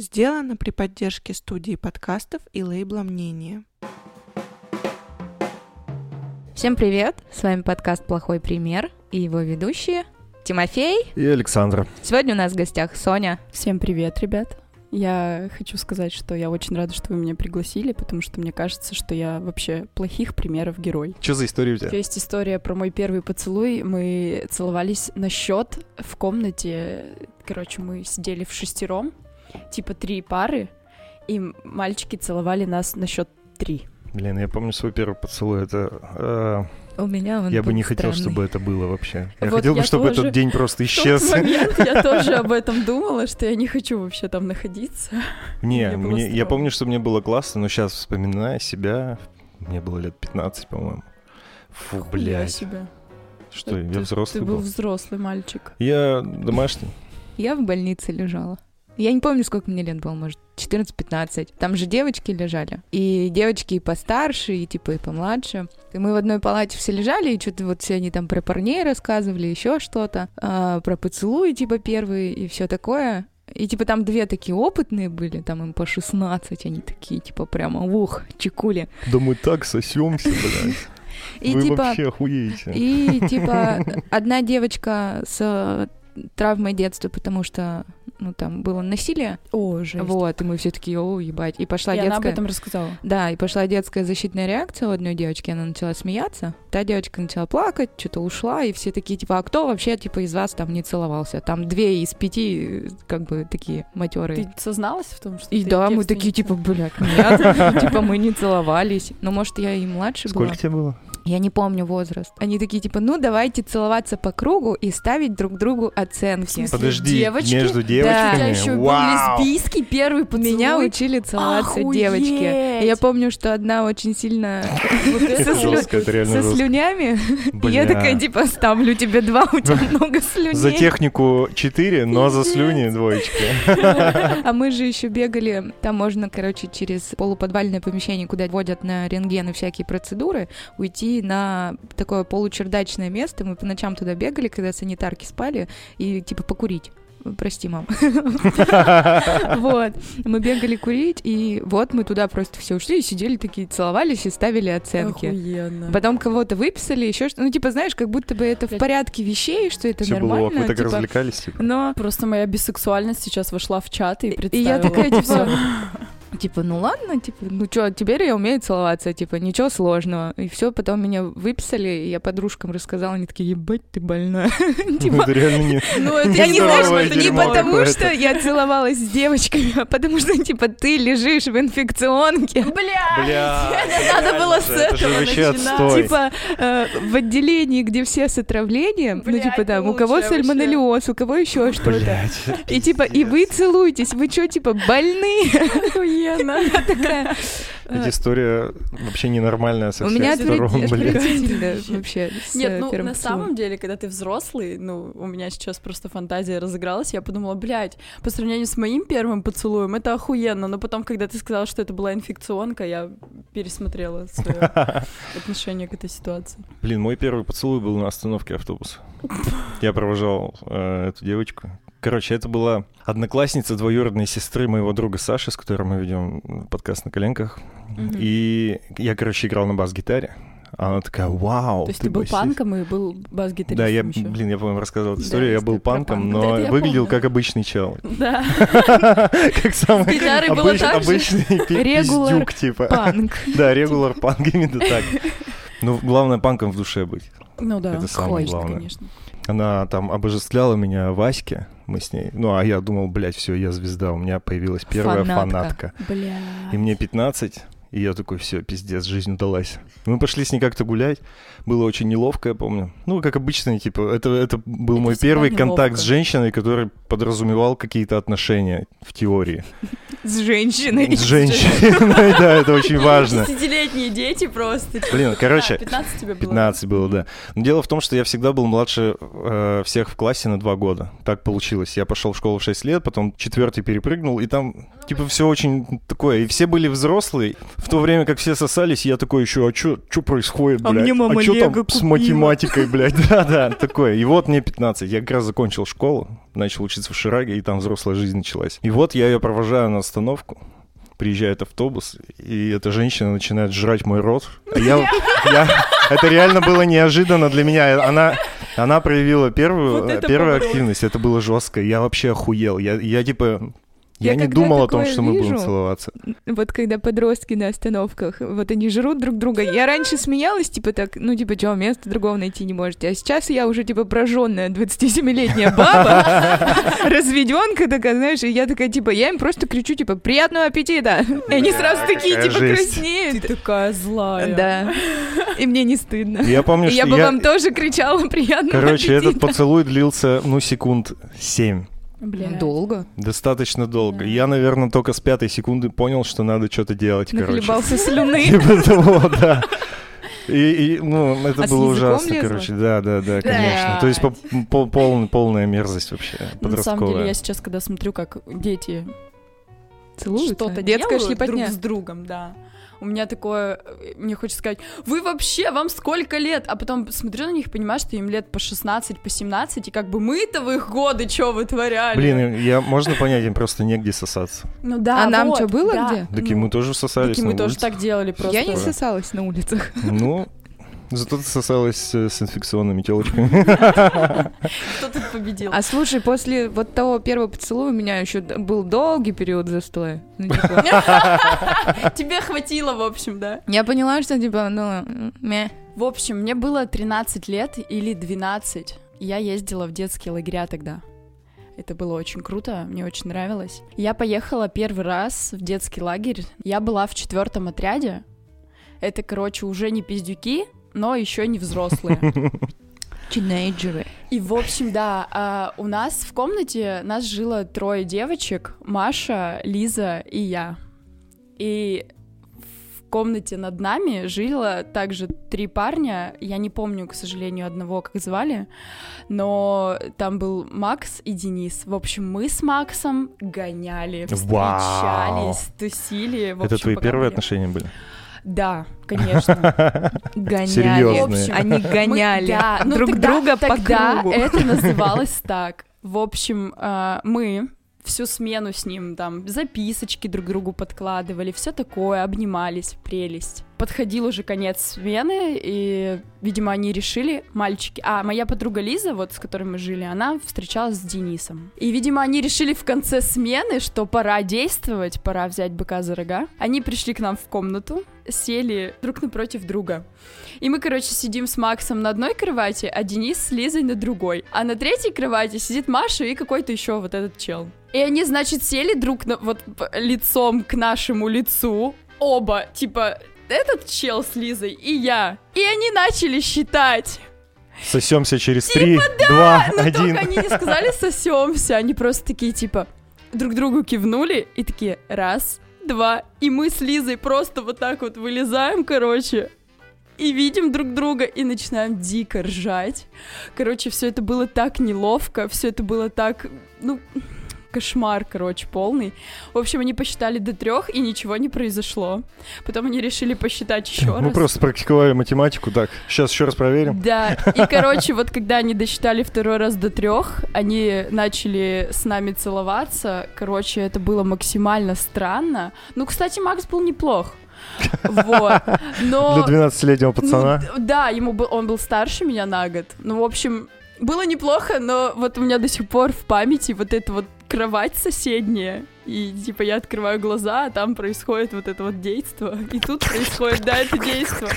Сделано при поддержке студии подкастов и лейбла «Мнение». Всем привет! С вами подкаст «Плохой пример» и его ведущие Тимофей и Александра. Сегодня у нас в гостях Соня. Всем привет, ребят! Я хочу сказать, что я очень рада, что вы меня пригласили, потому что мне кажется, что я вообще плохих примеров герой. Что за история у тебя? Есть история про мой первый поцелуй. Мы целовались на счет в комнате. Короче, мы сидели в шестером, типа три пары, и мальчики целовали нас на счет три. Блин, я помню свой первый поцелуй. Это у меня он Я бы не странный. хотел, чтобы это было вообще. Я Вот хотел бы, я чтобы тоже этот день просто исчез. В тот момент я тоже об этом думала, что я не хочу вообще там находиться. Не, Мне я помню, что мне было классно, но сейчас, вспоминая себя, мне было лет 15, по-моему. Фу, Хуя блядь. себе. Что, Ты- я взрослый Ты был был? взрослый мальчик. Я домашний. Я в больнице лежала. Я не помню, сколько мне лет было, может, 14-15. Там же девочки лежали. И девочки и постарше, и типа и помладше. И мы в одной палате все лежали, и что-то вот все они там про парней рассказывали, еще что-то. а, про поцелуи, типа, первые, и все такое. И типа там две такие опытные были, там им по 16, они такие, типа, прямо, ух, чекули. Да мы так сосемся, блядь. И Вы типа... вообще охуеете. И типа одна девочка с травмой детства, потому что ну там было насилие, О, жесть. вот, и мы все такие, о, ебать, и пошла И она об детская, этом рассказала. да, и пошла детская защитная реакция у одной девочки, она начала смеяться, та девочка начала плакать, что-то ушла, и все такие, типа, а кто вообще, типа, из вас там не целовался? Там две из пяти, как бы, такие матерые. Ты созналась в том, что И ты да, мы такие, типа, блядь, нет, типа, мы не целовались. Ну, может, я и младше была. Сколько тебе было? Я не помню возраст. Они такие, типа, ну, давайте целоваться по кругу и ставить друг другу оценки. Смысле, Подожди, девочки? между У девочками? тебя еще был Вау! лесбийский первый поцелуй? Меня учили целоваться Охуеть! девочки. И Я помню, что одна очень сильно со, слю- со слюнями. Я такая, типа, ставлю тебе два, у тебя много слюней. За технику 4, но за слюни двоечка. А мы же еще бегали, там можно, короче, через полуподвальное помещение, куда водят на рентген и всякие процедуры, уйти на такое получердачное место. Мы по ночам туда бегали, когда санитарки спали, и типа покурить. Прости, мам. Вот. Мы бегали курить, и вот мы туда просто все ушли и сидели такие, целовались и ставили оценки. Охуенно. Потом кого-то выписали, еще что Ну, типа, знаешь, как будто бы это в порядке вещей, что это Все было нормально. вы так типа, развлекались, типа. но Просто моя бисексуальность сейчас вошла в чат и И представила. я такая, типа. Типа, ну ладно, типа, ну чё, теперь я умею целоваться, типа, ничего сложного. И все, потом меня выписали, и я подружкам рассказала, они такие, ебать, ты больная. Ну, Типа, это реально не... Ну, это я не знаю, что это не потому, что я целовалась с девочками, а потому что, типа, ты лежишь в инфекционке. Бля! Надо было с этого начинать. Типа э, в отделении, где все с отравлением, ну типа там, у кого сальмонеллез, у кого еще что-то. И типа, и вы целуетесь, вы что, типа, больные? Охуенно. Я такая, Эта история вообще ненормальная меня Здорово, отвратительно блядь. вообще Нет, э, ну на самом деле, когда ты взрослый, ну, у меня сейчас просто фантазия разыгралась, я подумала, блядь, по сравнению с моим первым поцелуем, это охуенно, но потом, когда ты сказала, что это была инфекционка, я пересмотрела свое отношение к этой ситуации. Блин, мой первый поцелуй был на остановке автобуса. Я провожал э, эту девочку. Короче, это была одноклассница двоюродной сестры моего друга Саши, с которым мы ведем подкаст на коленках. И я, короче, играл на бас-гитаре. А Она такая, вау, То есть ты был басист». панком и был бас-гитаристом Да, я, ещё. блин, я, по-моему, рассказывал эту Да, историю. Я был панком, панк. но Да, выглядел помню. как обычный чел. Да. Как самый обычный пиздюк, типа. Панк. Да, регуляр панк, именно так. Ну, главное, панком в душе быть. Ну да, Это самое главное. конечно. Она там обожествляла меня Ваське, мы с ней. Ну, а я думал, блядь, все, я звезда, у меня появилась первая Фанатка. фанатка. Бля. И мне 15, и я такой, все, пиздец, жизнь удалась. Мы пошли с ней как-то гулять, было очень неловко, я помню. Ну, как обычно, типа, это, это был Это мой первый неловко. контакт с женщиной, который подразумевал какие-то отношения в теории. С женщиной. С женщиной, да, это очень важно. Десятилетние дети просто. Блин, короче, А, 15 тебе было? 15 было, да. Но дело в том, что я всегда был младше э, всех в классе на два года. Так получилось. Я пошел в школу в 6 лет, потом четвертый перепрыгнул, и там, типа, все очень такое. И все были взрослые. В то время как все сосались, я такой еще, а что происходит, А блядь? мне мама а чё там Лего с купила?» математикой, блядь? Да-да, такое. И вот мне 15. Я как раз закончил школу, начал учиться в Шираге, и там взрослая жизнь началась. И вот я ее провожаю на остановку, приезжает автобус, и эта женщина начинает жрать мой рот. А я, я- это реально было неожиданно для меня. Она, она проявила первую, Вот первую активность, это было жестко. Я вообще охуел. Я, я типа... Я, Я не думал о том, что мы будем вижу, целоваться. Вот когда подростки на остановках, вот они жрут друг друга. Я раньше смеялась, типа так, ну типа, что, места другого найти не можете. А сейчас я уже типа прожженная 27-летняя баба, разведенка такая, знаешь, и я такая, типа, я им просто кричу, типа, приятного аппетита. И они сразу такие, типа, жесть. Ты краснеют. такая злая. Да. И мне не стыдно. Я помню, И я что бы вам тоже кричала приятного Короче, этот аппетита. поцелуй длился, ну, секунд семь. Блядь. Долго. Достаточно долго. Да. Я, наверное, только с пятой секунды понял, что надо что-то делать, короче. Нахлебался слюны. Типа того, да. И, и, ну, это А было ужасно, лезла? короче. Да, да, да, конечно. То есть по- по- пол- полная мерзость вообще, На самом деле, подростковая. я сейчас, когда смотрю, как дети Целуются. что-то делают шлепотня. друг с другом, да. У меня такое, э, мне хочется сказать, вы вообще, вам сколько лет? А потом смотрю на них, понимаю, что им лет по 16, по 17, и как бы мы-то в их годы что вытворяли? Блин, я, можно понять, им просто негде сосаться. ну да, А нам вот, чё, было да. где? Так и Ну, мы тоже сосались так и мы на тоже улице. так делали просто. Я не сосалась на улицах. Ну, зато ты сосалась с инфекционными телочками. Кто тут победил? А слушай, после вот того первого поцелуя у меня еще был долгий период застоя. Ну, типа, Тебе хватило, в общем, да? Я поняла, что типа, ну, мя. В общем, мне было 13 лет или 12. и Я ездила в детские лагеря тогда. Это было очень круто, мне очень нравилось. Я поехала первый раз в детский лагерь. Я была в четвертом отряде. Это, короче, уже не пиздюки, но еще не взрослые. Тинейджеры. И, в общем, да, а, у нас в комнате нас жило трое девочек, Маша, Лиза и я. И в комнате над нами жило также три парня, я не помню, к сожалению, одного, как звали, но там был Макс и Денис. В общем, мы с Максом гоняли, Вау. встречались, тусили. В Это общем, твои пока первые были. отношения были? Да, конечно. Гоняли. Серьезные. Они гоняли Мы- да, ну друг тогда- друга по тогда кругу. это называлось так. В общем, а, мы всю смену с ним там записочки друг другу подкладывали, все такое, обнимались, прелесть. Подходил уже конец смены, и, видимо, они решили, мальчики... А, моя подруга Лиза, вот с которой мы жили, она встречалась с Денисом. И, видимо, они решили в конце смены, что пора действовать, пора взять быка за рога. Они пришли к нам в комнату, сели друг напротив друга. И мы, короче, сидим с Максом на одной кровати, а Денис с Лизой на другой. А на третьей кровати сидит Маша и какой-то еще вот этот чел. И они, значит, сели друг на, вот лицом к нашему лицу. Оба, типа, этот чел с Лизой и я. И они начали считать. Сосемся через три, два, Но один. только они не сказали сосемся, они просто такие, типа, друг другу кивнули и такие, раз, два. И мы с Лизой просто вот так вот вылезаем, короче, и видим друг друга и начинаем дико ржать. Короче, все это было так неловко, все это было так, ну, кошмар, короче, полный. В общем, они посчитали до трех, и ничего не произошло. Потом они решили посчитать еще Мы раз. просто практиковали математику. Так, сейчас еще раз проверим. Да, и, короче, вот когда они досчитали второй раз до трех, они начали с нами целоваться. Короче, это было максимально странно. Ну, кстати, Макс был неплох. Вот. Но... Для 12-летнего пацана. Ну, да, ему был, он был старше меня на год. Ну, в общем, было неплохо, но вот у меня до сих пор в памяти вот эта вот кровать соседняя. И, типа, я открываю глаза, а там происходит вот это вот действо. И тут происходит, да, это действо.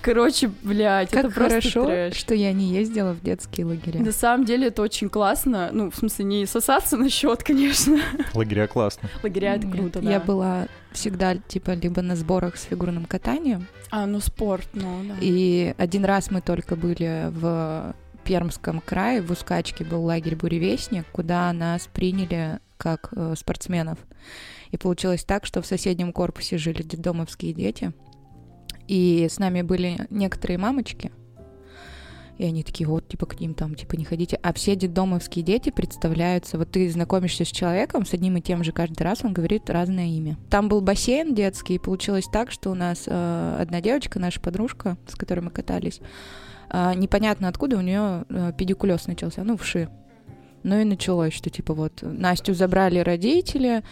Короче, блядь, Как это просто хорошо, трэш. что я не ездила в детские лагеря. На самом деле это очень классно. Ну, в смысле, не сосаться на счет, конечно. Лагеря классно. Лагеря это Нет, круто, да. Я была всегда, типа, либо на сборах с фигурным катанием, А, ну спорт, ну, да. и один раз мы только были в Пермском крае, в Ускачке был лагерь «Буревестник», куда нас приняли как э, спортсменов. И получилось так, что в соседнем корпусе жили детдомовские дети, и с нами были некоторые мамочки, И они такие, вот, типа, к ним там, типа, не ходите. А все детдомовские дети представляются, вот ты знакомишься с человеком, с одним и тем же каждый раз, он говорит разное имя. Там был бассейн детский, и получилось так, что у нас э, одна девочка, наша подружка, с которой мы катались, непонятно откуда у нее э, педикулез начался, ну, вши. Ну и началось, что типа вот Настю забрали родители,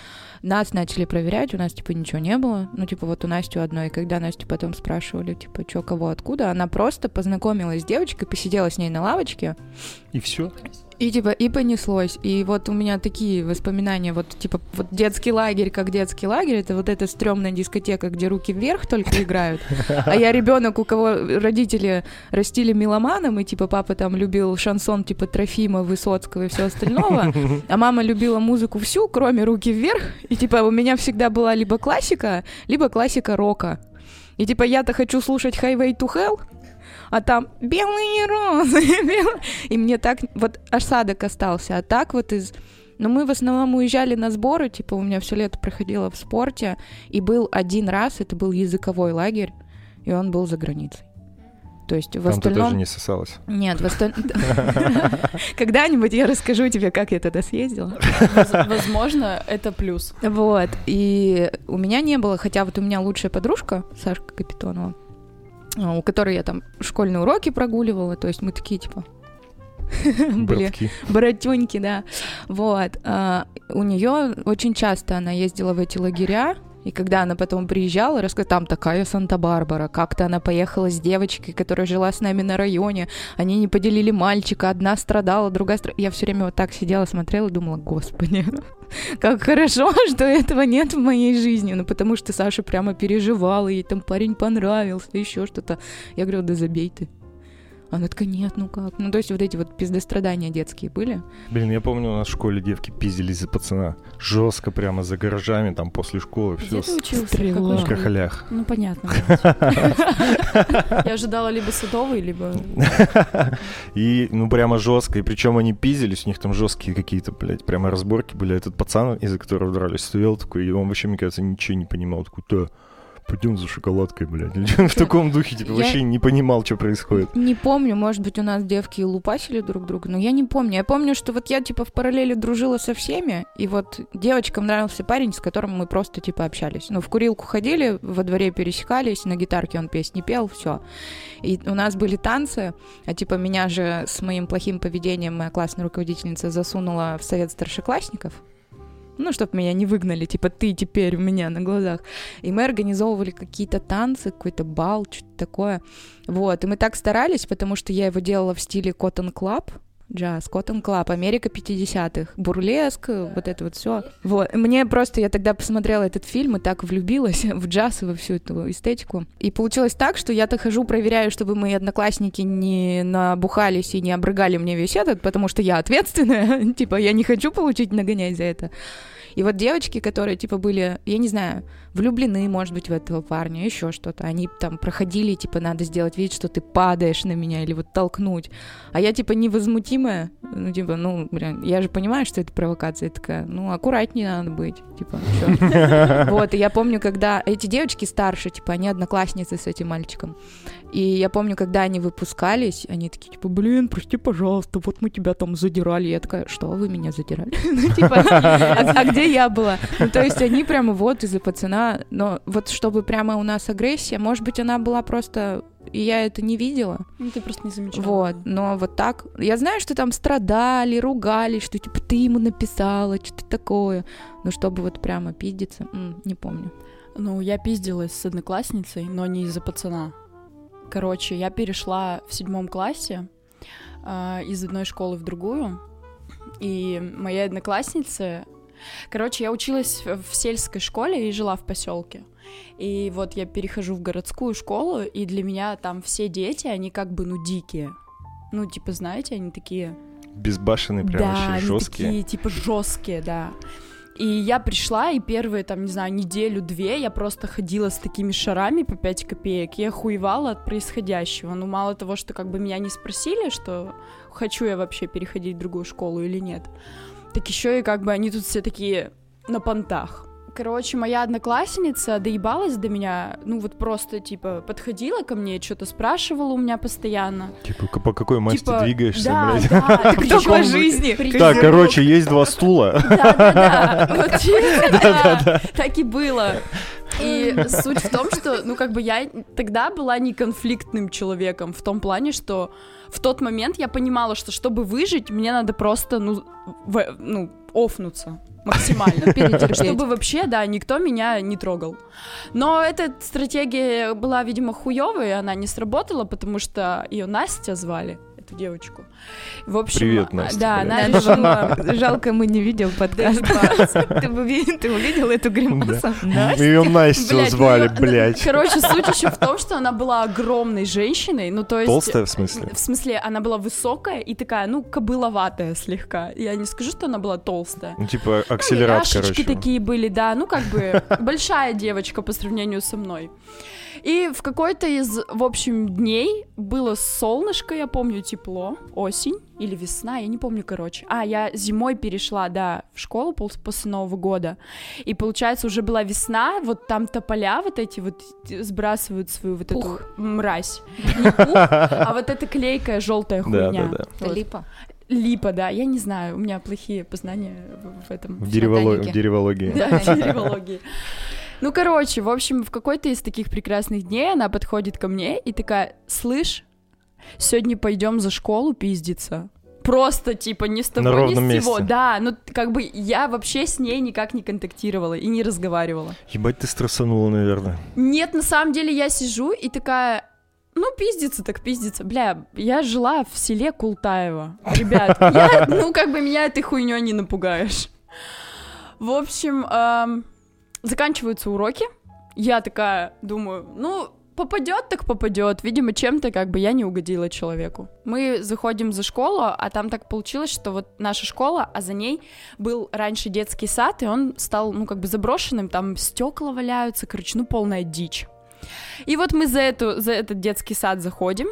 нас начали проверять, у нас типа ничего не было. Ну типа вот у Насти одной. И когда Настю потом спрашивали, типа, что, кого, откуда, она просто познакомилась с девочкой, посидела с ней на лавочке. И все. И типа, и понеслось. И вот у меня такие воспоминания, вот типа, вот детский лагерь, как детский лагерь, это вот эта стрёмная дискотека, где руки вверх только играют. А я ребенок, у кого родители растили меломаном, и типа папа там любил шансон типа Трофима, Высоцкого и все остального, а мама любила музыку всю, кроме руки вверх. И типа у меня всегда была либо классика, либо классика рока. И типа я-то хочу слушать Highway to Hell, а там белые розы, белые... и мне так вот осадок остался, а так вот из но мы в основном уезжали на сборы, типа у меня все лето проходило в спорте, и был один раз, это был языковой лагерь, и он был за границей. То есть в Там остальном... ты тоже не сосалась. Нет, в остальном... Когда-нибудь я расскажу тебе, как я тогда съездила. Воз- Возможно, это плюс. Вот, и у меня не было, хотя вот у меня лучшая подружка, Сашка Капитонова, у которой я там школьные уроки прогуливала, то есть мы такие, типа, были Братки. братюньки, да. Вот. а, у нее очень часто она ездила в эти лагеря, и когда она потом приезжала, рассказала, там такая Санта-Барбара, как-то она поехала с девочкой, которая жила с нами на районе, они не поделили мальчика, одна страдала, другая страдала. Я все время вот так сидела, смотрела и думала, господи, как хорошо, что этого нет в моей жизни, ну потому что Саша прямо переживала, ей там парень понравился, еще что-то. Я говорю, да забей ты. Она такая, нет, ну как? Ну, то есть вот эти вот пиздострадания детские были. Блин, я помню, у нас в школе девки пиздились за пацана. Жестко прямо за гаражами, там после школы, Где все. ты учился? В кахалях. Ну, понятно. Я ожидала либо садовый, либо... И, ну, прямо жестко. И причем они пиздились, у них там жесткие какие-то, блядь, прямо разборки были. Этот пацан, из-за которого дрались, стоял такой, и он вообще, мне кажется, ничего не понимал. Такой, да, пойдем за шоколадкой, блядь. Или в таком духе, типа, Я- вообще не понимал, что происходит. Не помню, может быть, у нас девки и лупасили друг друга, но я не помню. Я помню, что вот я, типа, в параллели дружила со всеми, и вот девочкам нравился парень, с которым мы просто, типа, общались. Ну, в курилку ходили, во дворе пересекались, на гитарке он песни пел, все. И у нас были танцы, а, типа, меня же с моим плохим поведением моя классная руководительница засунула в совет старшеклассников, ну, чтобы меня не выгнали, типа, ты теперь у меня на глазах. И мы организовывали какие-то танцы, какой-то бал, что-то такое. Вот, и мы так старались, потому что я его делала в стиле Cotton Club, джаз, Cotton Club, Америка 50-х, бурлеск, вот это вот все. Вот, мне просто, я тогда посмотрела этот фильм и так влюбилась в джаз и во всю эту эстетику. И получилось так, что я-то хожу, проверяю, чтобы мои одноклассники не набухались и не обрыгали мне весь этот, потому что я ответственная, типа, я не хочу получить нагонять за это. И вот девочки, которые, типа, были, я не знаю, влюблены, может быть, в этого парня, еще что-то, они там проходили, типа, надо сделать вид, что ты падаешь на меня или вот толкнуть. А я, типа, невозмутимая, ну, типа, ну, блин, я же понимаю, что это провокация, я такая, ну, аккуратнее надо быть, типа. Вот, и я помню, когда эти девочки старше, типа, они одноклассницы с этим мальчиком, и я помню, когда они выпускались, они такие, типа, блин, прости, пожалуйста, вот мы тебя там задирали. Я такая, что вы меня задирали? Ну, типа, а а где я была? Ну, то есть они прямо вот из-за пацана, но вот чтобы прямо у нас агрессия, может быть, она была просто... И я это не видела. Ну, ты просто не замечала. Вот, но вот так. Я знаю, что там страдали, ругались, что типа ты ему написала, что-то такое. Но чтобы вот прямо пиздиться, не помню. Ну, я пиздилась с одноклассницей, но не из-за пацана. Короче, я перешла в седьмом классе а, из одной школы в другую, и моя одноклассница... Короче, я училась в сельской школе и жила в поселке. И вот я перехожу в городскую школу, и для меня там все дети, они как бы, ну, дикие. Ну, типа, знаете, они такие... Безбашенные, прям да, они жесткие. такие, типа, жесткие, да. И я пришла, и первые, там, не знаю, неделю-две я просто ходила с такими шарами по 5 копеек. Я охуевала от происходящего. Ну, мало того, что как бы меня не спросили, что хочу я вообще переходить в другую школу или нет, так еще и как бы они тут все такие на понтах. Короче, моя одноклассница доебалась до меня, ну вот просто, типа, подходила ко мне, что-то спрашивала у меня постоянно. Типа, по какой масти Типа, двигаешься, да, блядь? да, Кто причём- по жизни? Так, короче, есть два стула. Да-да-да, так и было. И суть в том, что, ну, как бы я тогда была не конфликтным человеком в том плане, что в тот момент я понимала, что чтобы выжить, мне надо просто, ну, в- ну офнуться максимально. Перетерпеть. Чтобы вообще, да, никто меня не трогал. Но эта стратегия была, видимо, хуевая, она не сработала, потому что ее Настя звали, эту девочку. В общем, Привет, а, Настя, Да, она решила Жалко, мы не видел подкаст. Ты увидел эту гримасу? Ее Настю ну звали, ну, блядь. Короче, суть еще в том, что она была огромной женщиной, ну то есть... Толстая, в смысле? В смысле, она была высокая и такая, ну, кобыловатая слегка. Я не скажу, что она была толстая. Ну, типа, акселерат, Яшечки короче. такие были, да, ну как бы большая девочка по сравнению со мной. И в какой-то из, в общем, дней было солнышко, я помню, тепло, осень или весна, я не помню, короче. А, я зимой перешла, да, в школу после Нового года. И, получается, уже была весна, вот там тополя вот эти вот сбрасывают свою вот Пух. эту мразь. Не пух, а вот эта клейкая желтая Да, хуйня. да, да. Вот. Липа. Липа, да, я не знаю, у меня плохие познания в в этом. В дереволо- ботанике. в деревологии. Да, деревологии. Ну, короче, в общем, в какой-то из таких прекрасных дней она подходит ко мне и такая, слышь, сегодня пойдем за школу пиздиться. Просто, типа, ни с того, На ни с сего. месте. Да, ну, как бы я вообще с ней никак не контактировала и не разговаривала. Ебать, ты стрессанула, наверное. Нет, на самом деле я сижу и такая, ну, пиздится так пиздится. Бля, я жила в селе Култаево. Ребят, я, ну, как бы меня этой хуйней не напугаешь. В общем, эм, заканчиваются уроки. Я такая думаю, ну, попадет так попадет. Видимо, чем-то как бы я не угодила человеку. Мы заходим за школу, а там так получилось, что вот наша школа, а за ней был раньше детский сад, и он стал, ну, как бы заброшенным, там стекла валяются, короче, ну, полная дичь. И вот мы за, эту, за этот детский сад заходим,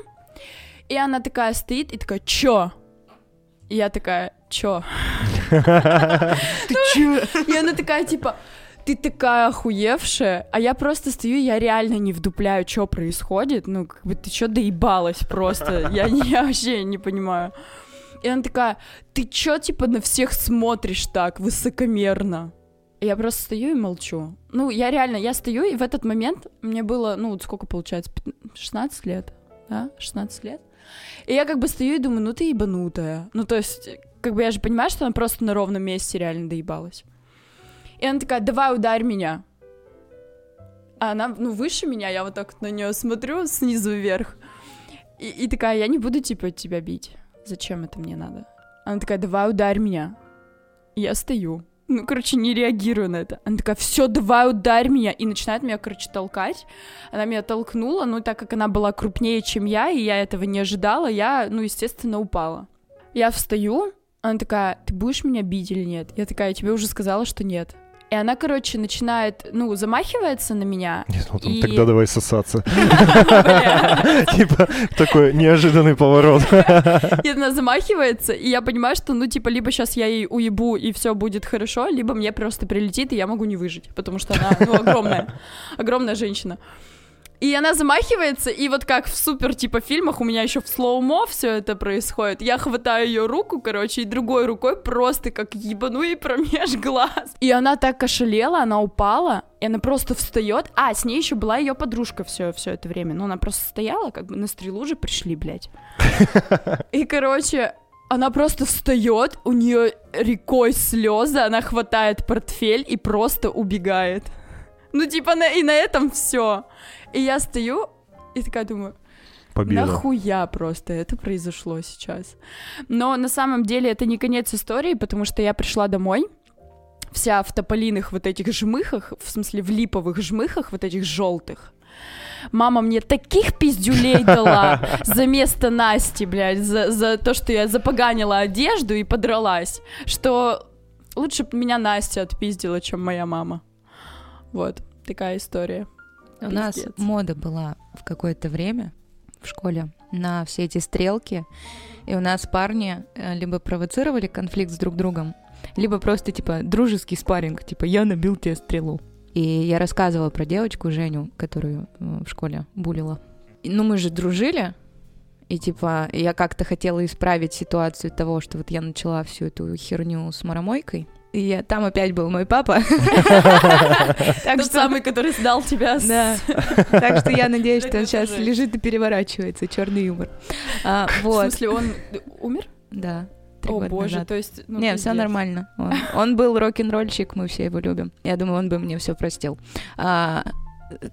и она такая стоит и такая, чё? И я такая, чё? Ты чё? И она такая, типа, ты такая охуевшая, а я просто стою, я реально не вдупляю, что происходит, ну, как бы ты чё доебалась просто, я, я вообще не понимаю. И она такая, ты чё, типа, на всех смотришь так высокомерно? И я просто стою и молчу. Ну, я реально, я стою, и в этот момент мне было, ну, вот сколько получается, 15 16 лет, да, 16 лет. И я как бы стою и думаю, ну ты ебанутая. Ну, то есть, как бы я же понимаю, что она просто на ровном месте реально доебалась. И она такая, давай ударь меня. А она, ну, выше меня, я вот так на нее смотрю снизу вверх. И, и такая, я не буду, типа, тебя бить. Зачем это мне надо? Она такая, давай ударь меня. И я стою. Ну, короче, не реагирую на это. Она такая, все, давай ударь меня. И начинает меня, короче, толкать. Она меня толкнула, ну, так как она была крупнее, чем я, и я этого не ожидала, я, ну, естественно, упала. Я встаю, она такая, ты будешь меня бить или нет? Я такая, я тебе уже сказала, что нет. И она, короче, начинает, ну, замахивается на меня. Нет, ну там И- тогда давай сосаться. Типа, такой неожиданный поворот. И она замахивается, и я понимаю, что, ну, типа, либо сейчас я ей уебу, и все будет хорошо, либо мне просто прилетит, и я могу не выжить, потому что она, ну, огромная, огромная женщина. И она замахивается, и вот как в супер, типа, фильмах у меня еще в слоумо все это происходит. Я хватаю ее руку, короче, и другой рукой просто как ебану ей промеж глаз. И она так ошалела, она упала, и она просто встает. А, с ней еще была ее подружка все, все это время. Ну, она просто стояла, как бы на стрелу же пришли, блядь. И, короче, она просто встает, у нее рекой слезы, она хватает портфель и просто убегает. Ну, типа, на, и на этом все. И я стою и такая думаю, Победа. нахуя просто это произошло сейчас. Но на самом деле это не конец истории, потому что я пришла домой, вся в тополиных вот этих жмыхах, в смысле в липовых жмыхах, вот этих желтых. Мама мне таких пиздюлей дала за место Насти, блядь, за, за то, что я запоганила одежду и подралась, что лучше бы меня Настя отпиздила, чем моя мама. Вот, такая история. У нас мода была в какое-то время в школе на все эти стрелки, и у нас парни э, либо провоцировали конфликт с друг другом, либо просто, типа, дружеский спарринг, типа, я набил тебе стрелу. И я рассказывала про девочку Женю, которую э, в школе булила. Ну, мы же дружили, и, типа, я как-то хотела исправить ситуацию того, что вот я начала всю эту херню с маромойкой. И я- там опять был мой папа. Так Тот самый, который сдал тебя. Да. Так что я надеюсь, что он сейчас лежит и переворачивается, черный юмор. А, В смысле, он умер? да. О боже, назад. то есть... ну, Не, все нормально. Он, он был рок-н-ролльщик, мы все его любим. Я думаю, он бы мне все простил. А,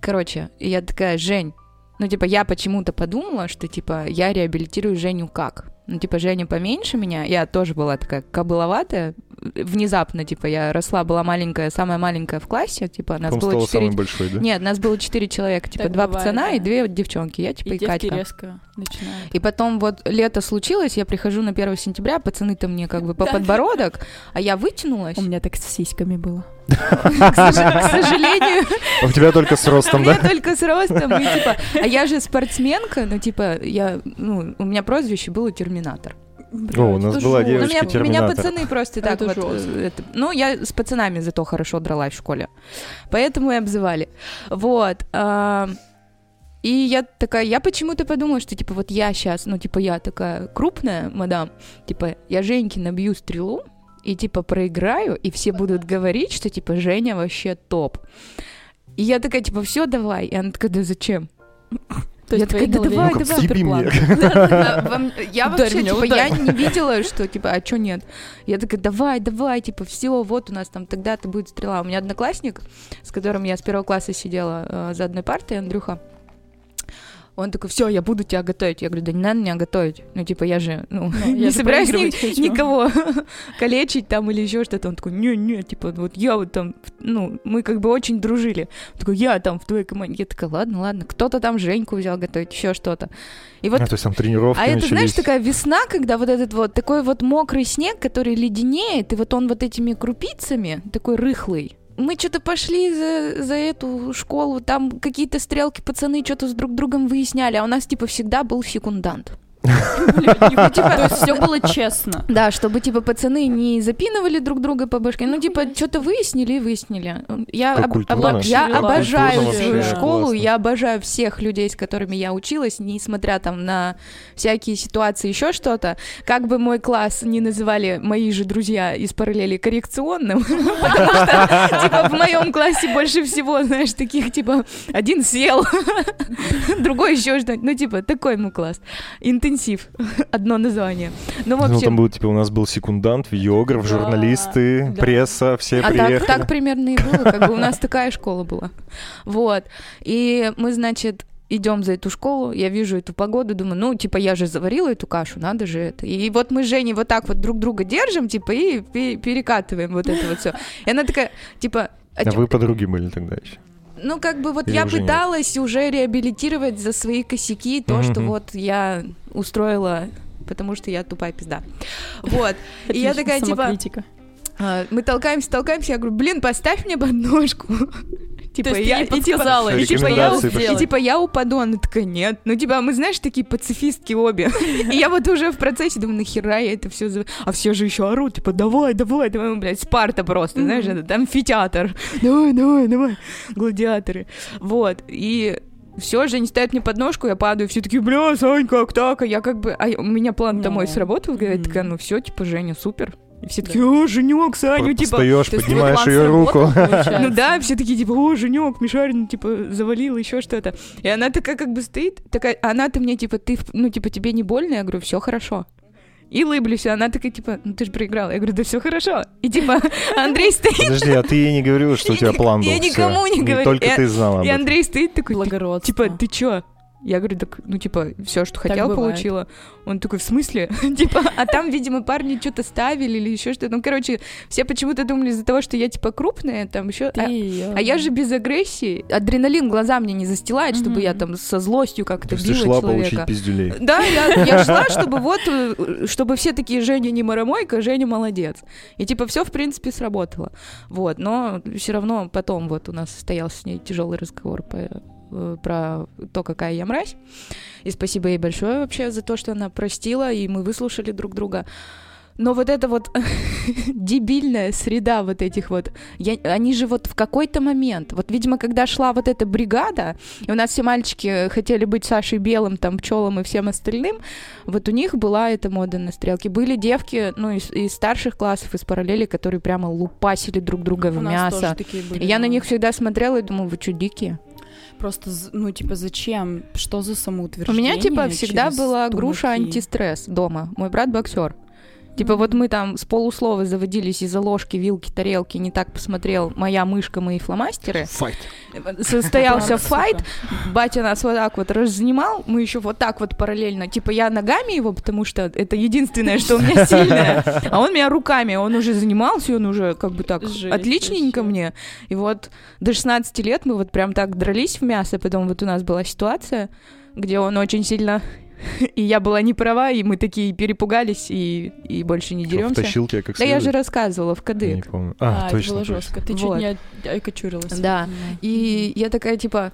короче, я такая, Жень, ну, типа, я почему-то подумала, что, типа, я реабилитирую Женю как? Ну, типа, Женя поменьше меня, я тоже была такая кобыловатая. Внезапно, типа, я росла, была маленькая, самая маленькая в классе, типа, нас Потом было стала четыре... самой большой, да? Нет, нас было четыре человека, типа, Так два бывает, пацана да. и две девчонки, я, типа, И и, Катька. резко начинают. И потом вот лето случилось, я прихожу на 1 сентября, пацаны-то мне как бы по Да. подбородок, а я вытянулась. У меня так с сиськами было. К сож- к сожалению, А У тебя только с ростом, да? только с ростом, типа, а я же спортсменка, ну типа, я, ну, у меня прозвище было Терминатор. О, у нас была жёстко. Ну, меня, меня пацаны просто так Это вот, жёстко. э, это- ну, я с пацанами зато хорошо дралась в школе, поэтому и обзывали. Вот. а, и я такая, я почему-то подумала, что, типа, вот я сейчас, ну, типа, я такая крупная, мадам, типа, я Женьке набью стрелу, и, типа, проиграю, и все будут говорить, что, типа, Женя вообще топ. И я такая, типа, все, давай. И она такая, да зачем? То Я есть такая, твоей да давай, давай. въеби мне. Я вообще, типа, я не видела, что, типа, а что нет? Я такая, давай, давай, типа, все, вот у нас там тогда-то будет стрела. У меня одноклассник, с которым я с первого класса сидела э, за одной партой, Андрюха, он такой, все, я буду тебя готовить. Я говорю, да не надо меня готовить. Ну, типа, я же, ну, Ну, не собираюсь ни- никого калечить там или еще что-то. Он такой, не-не, типа, вот я вот там, ну, мы как бы очень дружили. Он такой, я там в твоей команде. Я такая, ладно, ладно. Кто-то там Женьку взял готовить, еще что-то. И вот А, то есть там тренировки а это, знаешь, такая весна, когда вот этот вот такой вот мокрый снег, который леденеет, и вот он вот этими крупицами, такой рыхлый. Мы что-то пошли за, за эту школу, там какие-то стрелки, пацаны что-то с друг другом выясняли, а у нас типа всегда был секундант. Не- То есть все было честно. Да, чтобы типа пацаны не запинывали друг друга по башке, ну типа что-то выяснили и выяснили. Я, обожаю свою школу, я обожаю всех людей, с которыми я училась, несмотря там на всякие ситуации, еще что-то. Как бы мой класс не называли мои же друзья из параллели коррекционным, потому что типа в моем классе больше всего, знаешь, таких типа один съел, другой еще что-нибудь, ну типа такой мой класс. Интенсив, одно название. Ну, в Ну, общем, там был, типа, у нас был секундант, видеограф, Да, журналисты, да. пресса, все А так, приехали. так примерно и было, как бы у нас такая школа была. Вот. И мы, значит, идем за эту школу, я вижу эту погоду, думаю, ну, типа, я же заварила эту кашу, надо же это. И вот мы с Женей вот так вот друг друга держим, типа, и пе- перекатываем вот это вот все. И она такая, типа, а А вы подруги были тогда еще. Ну, как бы вот Или я уже нет? пыталась уже реабилитировать за свои косяки то, что вот я устроила, потому что я тупая пизда. Вот. И я такая, типа, а, мы толкаемся, толкаемся, я говорю, блин, поставь мне подножку. Типа, я, и, типа, и, типа, я, и типа я упаду, она такая, нет. Ну, типа, мы, знаешь, такие пацифистки обе. И я вот уже в процессе думаю, нахера я это все... А все же еще орут, типа, давай, давай, давай, Ну, блядь, Спарта просто, знаешь, это там амфитеатр. Давай, давай, давай, гладиаторы. Вот, и все, Женя ставит мне подножку, я падаю, все такие, бля, Сань, как так? А я как бы, а у меня план Ну. домой сработал, говорит, такая, ну все, типа, Женя, супер. И все такие, о, Женек, Саню, типа, Встаешь, поднимаешь ее руку. ну да, все такие типа, о, Женек, Мишарин, типа, завалил еще что-то. И она такая как бы стоит, такая, она-то мне типа, ты, ну типа, тебе не больно? Я говорю, все хорошо. И лыблюсь, и она такая, типа, ну ты же проиграла. Я говорю, да все хорошо. И типа, Андрей стоит, Подожди, а ты ей не говорила, что у тебя план был? Я никому не говорю. Только ты знала и. Андрей стоит такой, «Ты- Благородство. типа, ты чё? Я говорю, так, ну, типа, все, что хотела, бывает. получила. Он такой, в смысле? типа, а там, видимо, парни что-то ставили или еще что-то. Ну, короче, все почему-то думали из-за того, что я, типа, крупная, там еще... Её- А я же без агрессии. Адреналин глаза мне не застилает, чтобы я там со злостью То как-то била шла человека. получить пиздюлей. Да, я, я шла, чтобы вот, э, чтобы все такие, Женя не маромойка, Женя молодец. И типа все, в принципе, сработало. Вот, но все равно потом вот у нас состоялся с ней тяжелый разговор по, про то, какая я мразь. И спасибо ей большое вообще за то, что она простила, и мы выслушали друг друга. Но вот эта вот дебильная среда вот этих вот, я, они же вот в какой-то момент, вот, видимо, когда шла вот эта бригада, и у нас все мальчики хотели быть Сашей Белым, там, пчелом и всем остальным, вот у них была эта мода на стрелки. Были девки, ну, из, из старших классов, из параллели, которые прямо лупасили друг друга в У нас мясо. тоже такие были, я на да. них всегда смотрела и думала, вы что, дикие? Просто, ну, типа, зачем? Что за У самоутверждение? меня, типа, всегда была груша антистресс дома. Мой брат боксер. Типа, вот мы там с полуслова заводились из-за ложки, вилки, тарелки, не так посмотрел моя мышка, мои фломастеры. Файт. Состоялся файт, батя нас вот так вот разнимал, мы еще вот так вот параллельно, типа я ногами его, потому что это единственное, что у меня сильное, а он меня руками, он уже занимался, он уже как бы так Жесть отличненько мне. И вот до 16 лет мы вот прям так дрались в мясо, потом вот у нас была ситуация, где он очень сильно... И я была не права, и мы такие перепугались, и, и больше не деремся. Втащил тебя как Да я же рассказывала в Я не кадык. помню. А, А, это точно, было точно. жестко. Ты Вот. чуть не окочурилась. Да. И я такая, типа,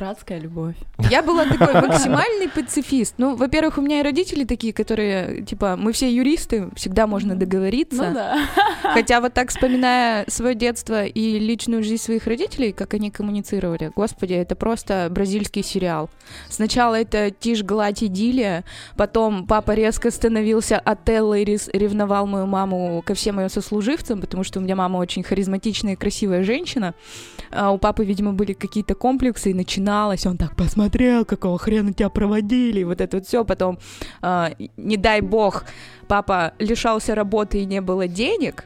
Братская любовь. Я была такой максимальный пацифист. Ну, во-первых, у меня и родители такие, которые, типа, мы все юристы, всегда можно договориться. Ну да. Хотя вот так, вспоминая свое детство и личную жизнь своих родителей, как они коммуницировали, господи, это просто бразильский сериал. Сначала это тишь, гладь, идиллия, потом папа резко становился Отелло и ревновал мою маму ко всем ее сослуживцам, потому что у меня мама очень харизматичная и красивая женщина, а у папы, видимо, были какие-то комплексы, и начиналось, он так посмотрел, какого хрена тебя проводили, вот это вот все, потом, а, не дай бог, папа лишался работы и не было денег,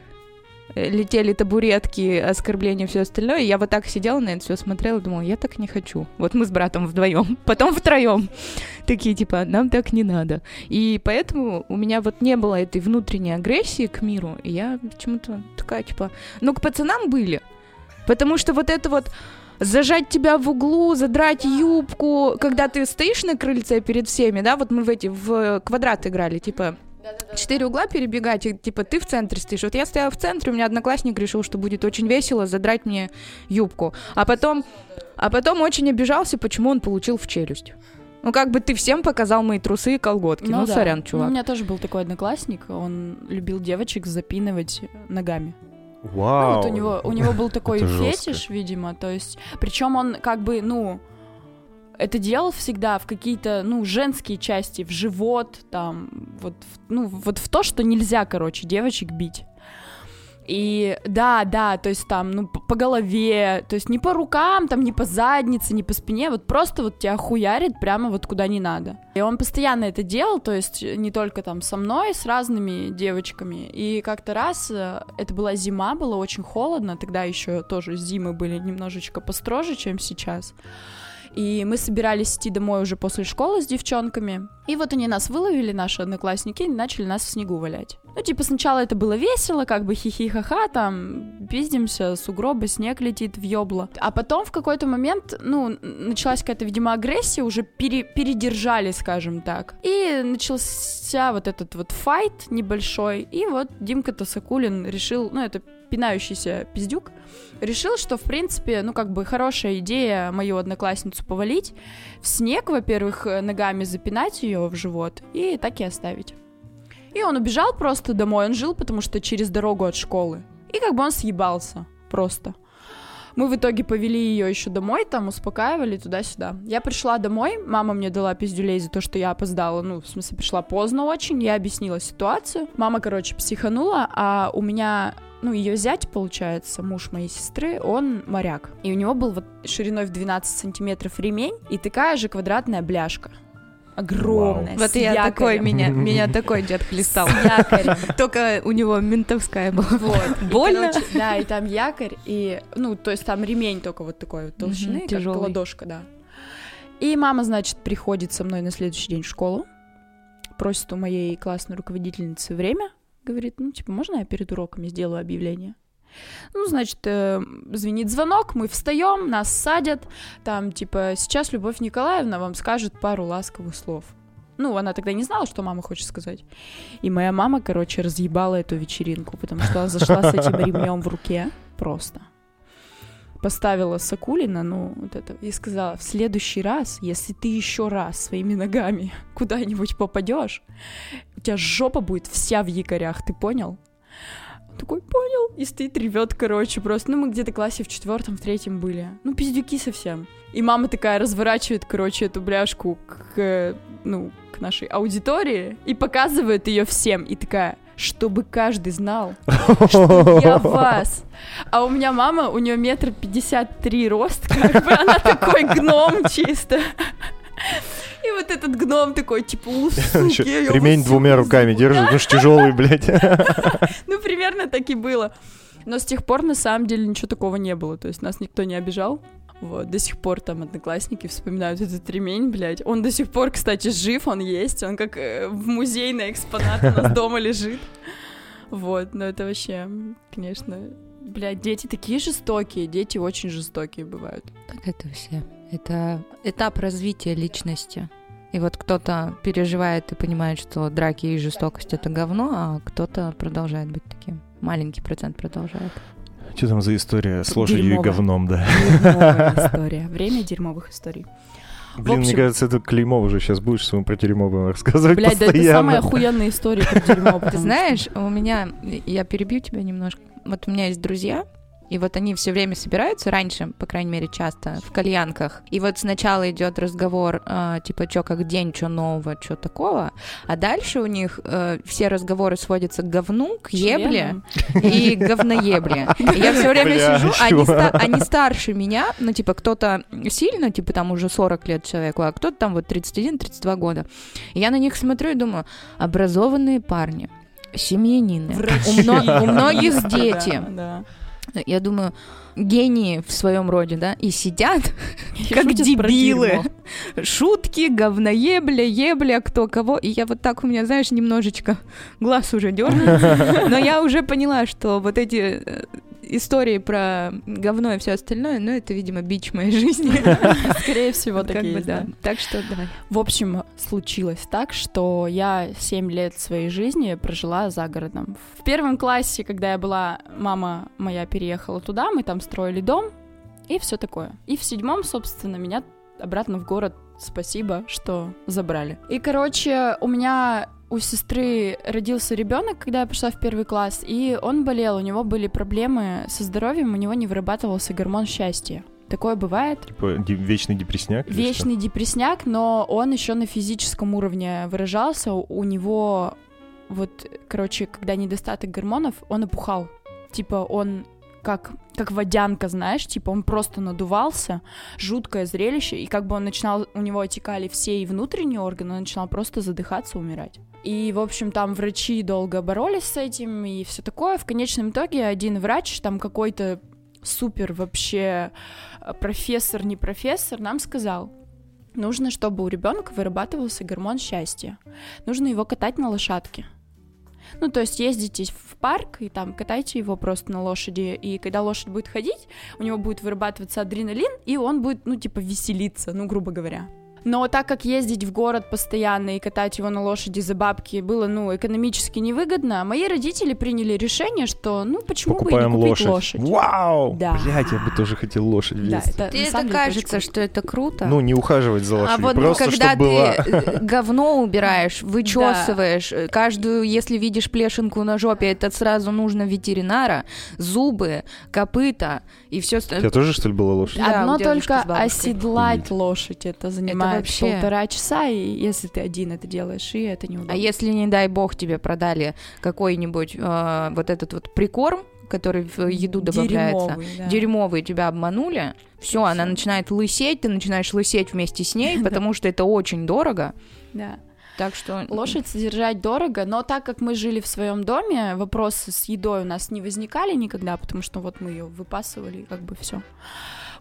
э, летели табуретки, оскорбления, все остальное. Я вот так сидела на это все смотрела, думала, я так не хочу. Вот мы с братом вдвоем, потом втроем. Такие, типа, нам так не надо. И поэтому у меня вот не было этой внутренней агрессии к миру. И я почему-то такая, типа, ну, к пацанам были. Потому что вот это вот зажать тебя в углу, задрать юбку, когда ты стоишь на крыльце перед всеми, да, вот мы в эти, в квадрат играли, типа, четыре угла перебегать, и, типа, ты в центре стоишь. Вот я стояла в центре, у меня одноклассник решил, что будет очень весело задрать мне юбку. А потом, а потом очень обижался, почему он получил в челюсть. Ну, как бы ты всем показал мои трусы и колготки. Ну, да. сорян, Ну, чувак. у меня тоже был такой одноклассник, он любил девочек запинывать ногами. Ну, Вау. вот у него, у него был такой жестко. фетиш, видимо, то есть, причем он как бы, ну, это делал всегда в какие-то, ну, женские части, в живот, там, вот, ну, вот в то, что нельзя, короче, девочек бить. И да, да, то есть там, ну, по голове, то есть не по рукам, там, не по заднице, не по спине, вот просто вот тебя хуярит прямо вот куда не надо. И он постоянно это делал, то есть не только там со мной, с разными девочками. И как-то раз, э, это была зима, было очень холодно, тогда еще тоже зимы были немножечко построже, чем сейчас. И мы собирались идти домой уже после школы с девчонками. И вот они нас выловили, наши одноклассники, и начали нас в снегу валять. Ну, типа, сначала это было весело, как бы хихи-ха-ха, там, пиздимся, сугробы, снег летит в ёбло. А потом в какой-то момент, ну, началась какая-то, видимо, агрессия, уже пере- передержали, скажем так. И начался вот этот вот файт небольшой, и вот Димка Тосакулин решил, ну, это пинающийся пиздюк, решил, что, в принципе, ну, как бы хорошая идея мою одноклассницу повалить, в снег, во-первых, э, ногами запинать ее в живот и так и оставить. И он убежал просто домой, он жил, потому что через дорогу от школы. И как бы он съебался просто. Мы в итоге повели ее еще домой, там успокаивали туда-сюда. Я пришла домой, мама мне дала пиздюлей за то, что я опоздала. Ну, в смысле, пришла поздно очень, я объяснила ситуацию. Мама, короче, психанула, а у меня ну, ее зять, получается, муж моей сестры, он моряк. И у него был вот шириной в 12 сантиметров ремень и такая же квадратная бляшка. Огромная. Вот с я такой, якорем. меня, меня такой дед хлестал. Только у него ментовская была. Вот. И, Больно? короче, да, и там якорь, и, ну, то есть там ремень только вот такой вот толщины, как ладошка, да. И мама, значит, приходит со мной на следующий день в школу, просит у моей классной руководительницы время, говорит, ну, типа, можно я перед уроками сделаю объявление? Ну, значит, э, звенит звонок, мы встаем, нас садят, там, типа, сейчас Любовь Николаевна вам скажет пару ласковых слов. Ну, она тогда не знала, что мама хочет сказать. И моя мама, короче, разъебала эту вечеринку, потому что она зашла с этим ремнем в руке просто. Поставила Сакулина, ну, вот это, и сказала, в следующий раз, если ты еще раз своими ногами куда-нибудь попадешь, тебя жопа будет вся в якорях, ты понял? Такой, понял, и стоит, ревет, короче, просто. Ну, мы где-то классе в четвертом, в третьем были. Ну, пиздюки совсем. И мама такая разворачивает, короче, эту бляшку к, ну, к нашей аудитории и показывает ее всем. И такая, чтобы каждый знал, что я вас. А у меня мама, у нее метр пятьдесят три рост, как бы она такой гном чисто. И вот этот гном такой, типа, у, суки, Ремень двумя руками пизду». держит, ну ж тяжелый, блядь. Ну, примерно так и было. Но с тех пор, на самом деле, ничего такого не было. То есть нас никто не обижал. Вот, до сих пор там одноклассники вспоминают этот ремень, блядь. Он до сих пор, кстати, жив, он есть. Он как э, в музейный экспонат у нас дома лежит. Вот, но это вообще, конечно... Блядь, дети такие жестокие, дети очень жестокие бывают. Так это все. Это этап развития личности. И вот кто-то переживает и понимает, что драки и жестокость это говно, а кто-то продолжает быть таким. Маленький процент продолжает. Что там за история с лошадью и говном, да? Дерьмовая история. Время дерьмовых историй. Блин, мне общем- кажется, это клеймо уже сейчас будешь своему про Теремова рассказывать Блядь, да это постоянно. самая охуенная история про дерьмо. Ты знаешь, у меня, я перебью тебя немножко. Вот у меня есть друзья, и вот они все время собираются, раньше, по крайней мере, часто, в кальянках. И вот сначала идет разговор, э, типа, что как день, что нового, что такого. А дальше у них э, все разговоры сводятся к говну, к ебле Членом. и говноебле. Я все время Бля, сижу, они, чувак. ста- они старше меня, ну, типа, кто-то сильно, типа, там уже 40 лет человеку, а кто-то там вот 31-32 года. И я на них смотрю и думаю, образованные парни, семьянины, у, мно- у многих да, дети. да. Я думаю, гении в своем роде, да, и сидят И как дебилы. Шутки, говноебля, ебля, кто кого. И я вот так у меня, знаешь, немножечко глаз уже дернулся. Но я уже поняла, что вот эти э, истории про говно и все остальное, ну, это, видимо, бич моей жизни. Скорее всего, Вот так как и бы, есть, да. да. Так что давай. В общем, случилось так, что я 7 лет своей жизни прожила за городом. В первом классе, когда я была, мама моя переехала туда, мы там строили дом и все такое. И в седьмом, собственно, меня обратно в город, спасибо, что забрали. И, короче, у меня у сестры родился ребенок, когда я пришла в первый класс, и он болел, у него были проблемы со здоровьем, у него не вырабатывался гормон счастья. Такое бывает. Типа вечный депресняк? Вечный депресняк, но он еще на физическом уровне выражался. У у него вот, короче, когда недостаток гормонов, он опухал. Типа он как, как водянка, знаешь, типа он просто надувался, жуткое зрелище, и как бы он начинал, у него отекали все и внутренние органы, он начинал просто задыхаться, умирать. И, в общем, там врачи долго боролись с этим и все такое. В конечном итоге один врач, там какой-то супер вообще э, профессор, не профессор, нам сказал, нужно, чтобы у ребенка вырабатывался гормон счастья. Нужно его катать на лошадке. Ну, то есть ездите в парк и там катайте его просто на лошади, и когда лошадь будет ходить, у него будет вырабатываться адреналин, и он будет, ну, типа, веселиться, ну, грубо говоря. Но так как ездить в город постоянно и катать его на лошади за бабки было, ну, экономически невыгодно, мои родители приняли решение, что, ну, почему Покупаем бы и не лошадь. купить лошадь. Вау! Да. Блять, я бы тоже хотел лошадь в Да, детстве. это, Тебе это кажется, очень что это круто? Ну, не ухаживать за а лошадью, вот просто когда чтобы была. ты э, говно убираешь, вычесываешь, э, каждую, если видишь плешинку на жопе, это сразу нужно ветеринара, зубы, копыта и все У тебя тоже, что ли, была лошадь? Да, Одно только оседлать лошадь, это занимает вообще- полтора часа, и если ты один это делаешь, и это неудобно. А если, не дай бог, тебе продали какой-нибудь э, вот этот вот прикорм, который в еду добавляется, Дерьмовый, да. дерьмовый, тебя обманули, все, она Всё. начинает лысеть, ты начинаешь лысеть вместе с ней, потому что это очень дорого. Да. Так что... Лошадь содержать дорого, но так как мы жили в своем доме, вопросы с едой у нас не возникали никогда, потому что вот мы ее выпасывали, и как бы все.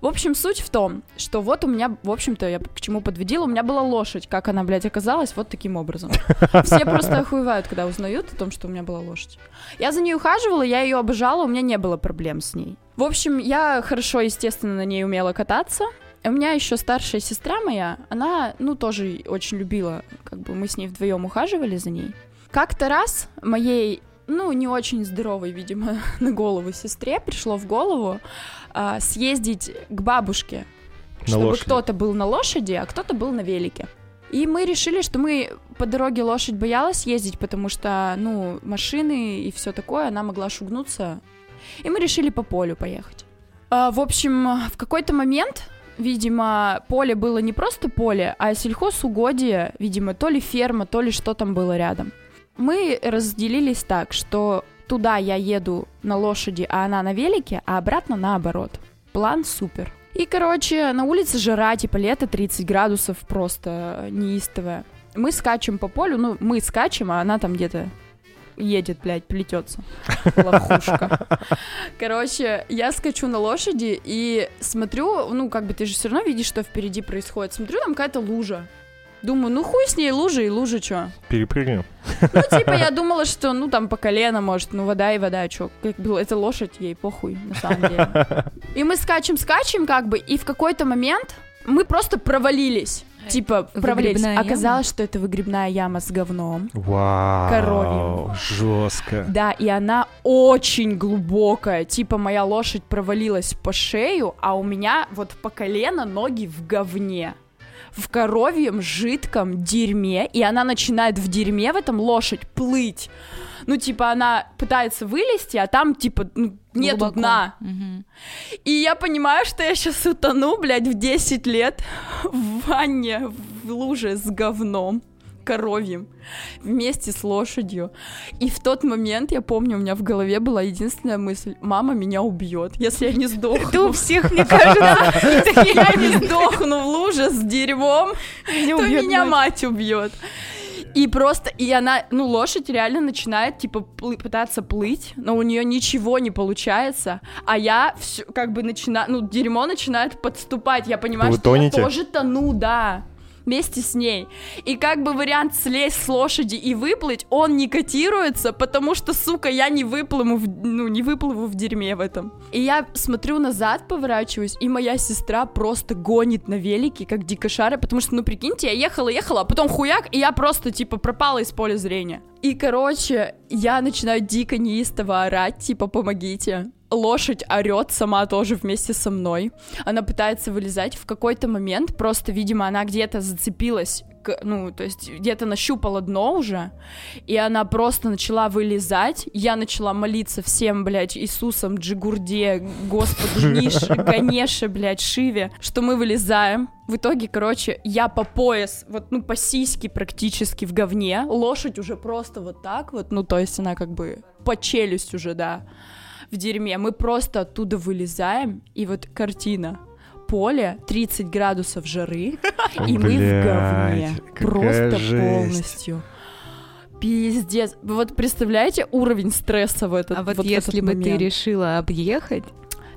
В общем, суть в том, что вот у меня, в общем-то, я к чему подводила, у меня была лошадь, как она, блядь, оказалась, вот таким образом. Все просто охуевают, когда узнают о том, что у меня была лошадь. Я за ней ухаживала, я ее обожала, у меня не было проблем с ней. В общем, я хорошо, естественно, на ней умела кататься. У меня еще старшая сестра моя, она, ну, тоже очень любила, как бы мы с ней вдвоем ухаживали за ней. Как-то раз моей, ну, не очень здоровой, видимо, на голову сестре пришло в голову а, съездить к бабушке, На чтобы кто-то был на лошади, а кто-то был на велике. И мы решили, что мы по дороге лошадь боялась ездить, потому что, ну, машины и все такое, она могла шугнуться. И мы решили по полю поехать. А, в общем, в какой-то момент, видимо, поле было не просто поле, а сельхозугодие, видимо, то ли ферма, то ли что там было рядом. Мы разделились так, что туда я еду на лошади, а она на велике, а обратно наоборот. План супер. И, короче, на улице жара, типа лето 30 градусов просто неистовая. Мы скачем по полю, ну, мы скачем, а она там где-то едет, блядь, плетется. Лохушка. Короче, я скачу на лошади и смотрю, ну, как бы ты же все равно видишь, что впереди происходит. Смотрю, там какая-то лужа. Думаю, ну хуй с ней, лужа и лужа, чё? Перепрыгнем. Ну, типа, я думала, что, ну, там, по колено, может, ну, вода и вода, чё? Как бы, это лошадь, ей похуй, на самом деле. И мы скачем-скачем, как бы, и в какой-то момент мы просто провалились. Типа, провалились. Выгребная яма? Оказалось, что это выгребная яма с говном. Вау. Коровьим. Жестко. Да, и она очень глубокая. Типа моя лошадь провалилась по шею, а у меня вот по колено ноги в говне. В коровьем жидком дерьме, и она начинает в дерьме в этом лошадь плыть. Ну, типа, она пытается вылезти, а там, типа, ну, нету Глубоко. дна. Мгм. И я понимаю, что я сейчас утону, блядь, в 10 лет в ванне, в луже с говном коровьим вместе с лошадью. И в тот момент, я помню, у меня в голове была единственная мысль, мама меня убьет, если я не Это у сдохну. всех, мне кажется, Если я не сдохну в луже с дерьмом, то меня мать. мать убьет. И просто, и она, ну, лошадь реально начинает, типа, плы- пытаться плыть, но у нее ничего не получается, а я все, как бы начинаю, ну, дерьмо начинает подступать, я понимаю, Вы что тонете? я тоже тону, да, вместе с ней. И как бы вариант слезть с лошади и выплыть, он не котируется, потому что, сука, я не выплыву, в, ну, не выплыву в дерьме в этом. И я смотрю назад, поворачиваюсь, и моя сестра просто гонит на велике, как дикошара, потому что, ну, прикиньте, я ехала-ехала, а потом хуяк, и я просто, типа, пропала из поля зрения. И, короче, я начинаю дико неистово орать, типа, помогите. Лошадь орет сама тоже вместе со мной. Она пытается вылезать. В какой-то момент просто, видимо, она где-то зацепилась, ну, то есть где-то нащупала дно уже, и она просто начала вылезать. Я начала молиться всем, блядь, Иисусом, Джигурде, Господу Ниш, Ганеше, блядь, Шиве, что мы вылезаем. В итоге, короче, я по пояс, вот, ну, по сиськи практически в говне. Лошадь уже просто вот так вот, ну, то есть она как бы по челюсть уже, да, в дерьме. Мы просто оттуда вылезаем, и вот картина. Поле, 30 градусов жары, и мы в говне. Просто полностью. Пиздец. Вы вот представляете уровень стресса в этот А вот если этот бы ты решила объехать,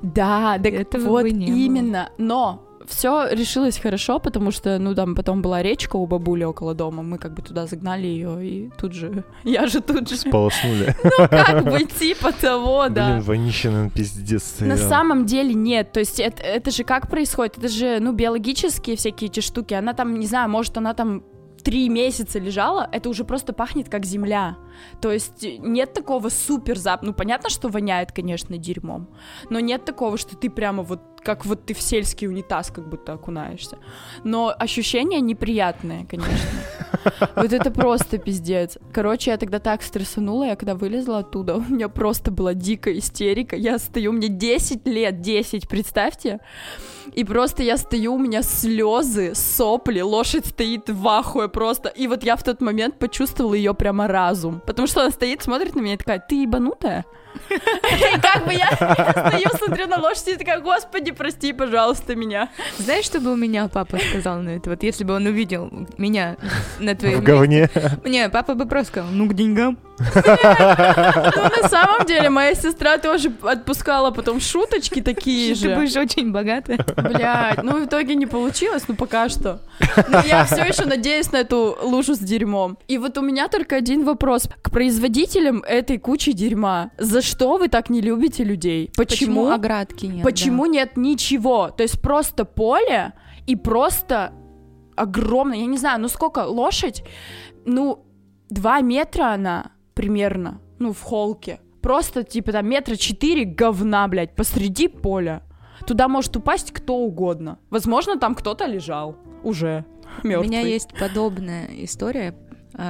Да, так Этого вот бы не было. именно. Но все решилось хорошо, потому что, ну, там потом была речка у бабули около дома, мы как бы туда загнали ее, и тут же, я же тут же, Сполоснули. ну, как бы типа того, да. Блин, наверное, пиздец На самом деле нет, то есть это, это же как происходит, это же, ну, биологические всякие эти штуки, она там, не знаю, может, она там три месяца лежала, это уже просто пахнет как земля. То есть нет такого супер зап... Ну, понятно, что воняет, конечно, дерьмом, но нет такого, что ты прямо вот как вот ты в сельский унитаз как будто окунаешься. Но ощущения неприятные, конечно. Вот это просто пиздец. Короче, я тогда так стрессанула, я когда вылезла оттуда, у меня просто была дикая истерика. Я стою, мне 10 лет, 10, представьте. И просто я стою, у меня слезы, сопли, лошадь стоит в ахуе просто. И вот я в тот момент почувствовала ее прямо разум. Потому что она стоит, смотрит на меня и такая, ты ебанутая? И как бы я стою, смотрю на лошадь и такая, господи, прости, пожалуйста, меня. знаешь, что бы у меня папа сказал на это? Вот если бы он увидел меня на твоем В говне. Не, папа бы просто сказал, ну к деньгам. Ну, на самом деле, моя сестра тоже отпускала потом шуточки такие Ты же. будешь очень богатая. Блядь, ну в итоге не получилось, ну пока что. Но я все еще надеюсь на эту лужу с дерьмом. И вот у меня только один вопрос к производителям этой кучи дерьма. За что вы так не любите людей? Почему? оградки нет? Почему нет ничего? То есть просто поле и просто огромное, я не знаю, ну сколько лошадь, ну два метра она примерно, ну в холке. Просто типа там метра четыре говна, блядь, посреди поля. Туда может упасть кто угодно. Возможно, там кто-то лежал уже. У Мёртвый. меня есть подобная история,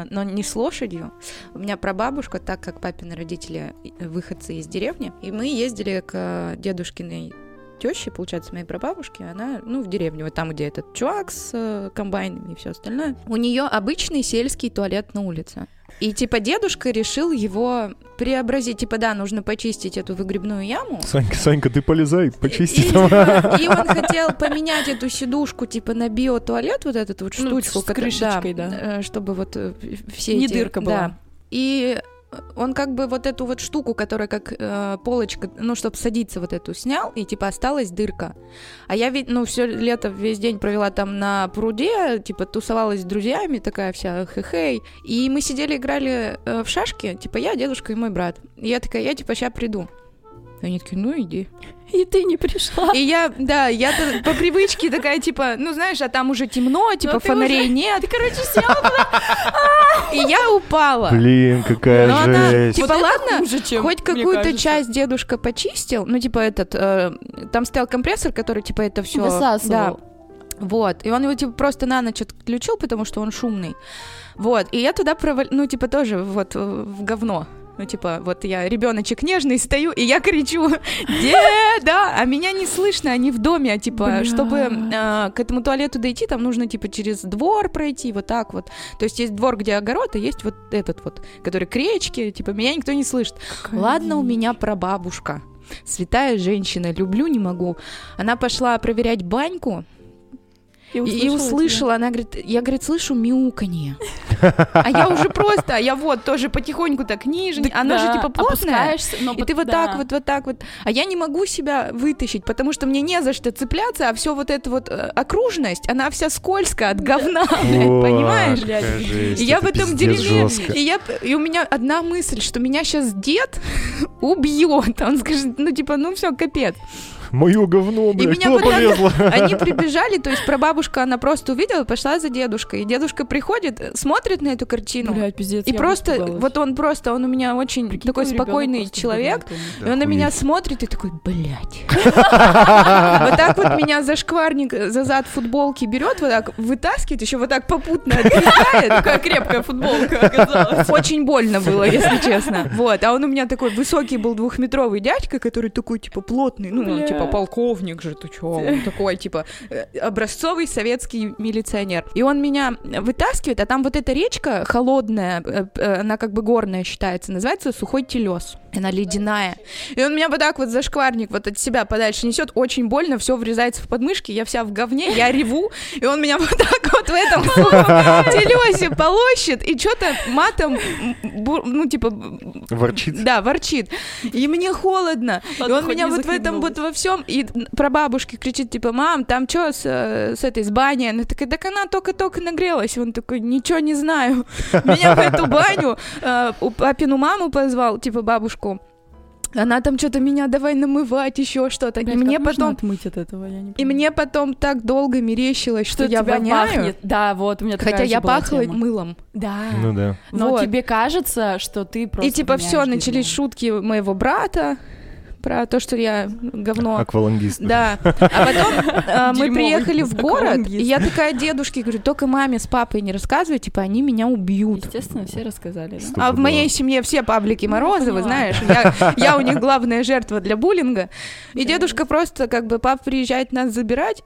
но не с лошадью. У меня прабабушка, так как папины родители э, выходцы из деревни, и мы ездили к э, дедушкиной теще, получается, моей прабабушки, она, ну, в деревне, вот там, где этот чувак с э, комбайнами и все остальное. У нее обычный сельский туалет на улице. И типа дедушка решил его преобразить. Типа, да, нужно почистить эту выгребную яму. Санька, Санька, ты полезай, почисти И, там. и он хотел поменять эту сидушку, типа, на биотуалет, вот эту вот Ну, штучку. с крышечкой, да. э, Чтобы вот э, все Не эти- дырка была. Да. И он как бы вот эту вот штуку, которая как э, полочка, ну, чтобы садиться вот эту, снял, и типа осталась дырка. А я ведь, ну, все лето весь день провела там на пруде, типа тусовалась с друзьями, такая вся хе-хей. И мы сидели, играли э, в шашки, типа я, дедушка и мой брат. И я такая, я типа сейчас приду. И они такие, ну иди. И ты не пришла. И я, да, я по привычке такая, типа, ну знаешь, а там уже темно, типа ты фонарей уже- нет. Ты, короче, села. И я упала. Блин, какая Но она, жесть. типа, Вот ладно, хуже, чем, Хоть какую-то часть дедушка почистил, ну, типа, этот, э, там стоял компрессор, который, типа, это все... Высасывал. Вот, и он его, типа, просто на ночь отключил, потому что он шумный. Вот, и я туда провал... ну, типа, тоже вот в говно. Ну, типа, вот я ребеночек нежный, стою, и я кричу, деда, а меня не слышно, они в доме, а, типа, Бля. чтобы э, к этому туалету дойти, там нужно, типа, через двор пройти, вот так вот. То есть есть двор, где огород, а есть вот этот вот, который к речке, типа, меня никто не слышит. Ладно, у меня прабабушка. Святая женщина, люблю, не могу. Она пошла проверять баньку, и, и услышала, она говорит, я, говорит, слышу мяуканье. А я уже просто, а я вот тоже потихоньку так ниже, Так она да, же типа плотная. но И ты вот да. так вот, вот так вот. А я не могу себя вытащить, потому что мне не за что цепляться, а все вот эта вот э, окружность, она вся скользкая от говна, блядь, понимаешь? жесть, И я в этом дерьме, и, я, и у меня одна мысль, что меня сейчас дед убьет. Он скажет, ну типа, ну все, капец. Мое говно, блядь, меня куда полезла? Они прибежали, то есть прабабушка, она просто увидела, пошла за дедушкой. И дедушка приходит, смотрит на эту картину. Блядь, пиздец, и просто, испугалась. вот он просто, он у меня очень Прикинь, такой спокойный человек. И он на меня смотрит и такой, блядь. Вот так вот меня за шкварник, за зад футболки берет, вот так вытаскивает, еще вот так попутно отпихает. Какая крепкая футболка оказалась. Очень больно было, если честно. Вот, а он у меня такой высокий был двухметровый дядька, который такой, типа, плотный, ну, Бля. Типа, полковник же, ты чё? Он такой, типа, э, образцовый советский милиционер. И он меня вытаскивает, а там вот эта речка холодная, э, э, она как бы горная считается, называется Сухой Телес. Она ледяная. И он меня вот так вот за шкварник вот от себя подальше несет, очень больно, все врезается в подмышки, я вся в говне, я реву, и он меня вот так вот в этом телесе полощет, и что-то матом, ну, типа, Ворчит. да, ворчит. И мне холодно. И он меня вот в этом вот во всем. И про бабушки кричит, типа, мам, там что с, э, с этой, с баней? Она такая, так она только-только нагрелась. Он такой, ничего не знаю. Меня в эту баню э, у папину маму позвал, типа, бабушку. Она там что-то меня давай намывать, еще что-то. И мне как можно потом... отмыть от этого, я не И понимаю. мне потом так долго мерещилось, что, что я тебя воняю. пахнет. Да, вот, у меня Хотя я пахла тема. мылом. Да. Ну да. Но Вот. тебе кажется, что ты просто И типа все, начались шутки моего брата про то, что я говно. Аквалангист. Да. А потом э, мы приехали в город, и я такая дедушке говорю, только маме с папой не рассказывай, типа они меня убьют. Естественно, все рассказали. да? А в моей семье все Павлики Морозовы, поняла. знаешь, я, я у них главная жертва для буллинга. И дедушка просто, как бы, пап приезжает нас забирать.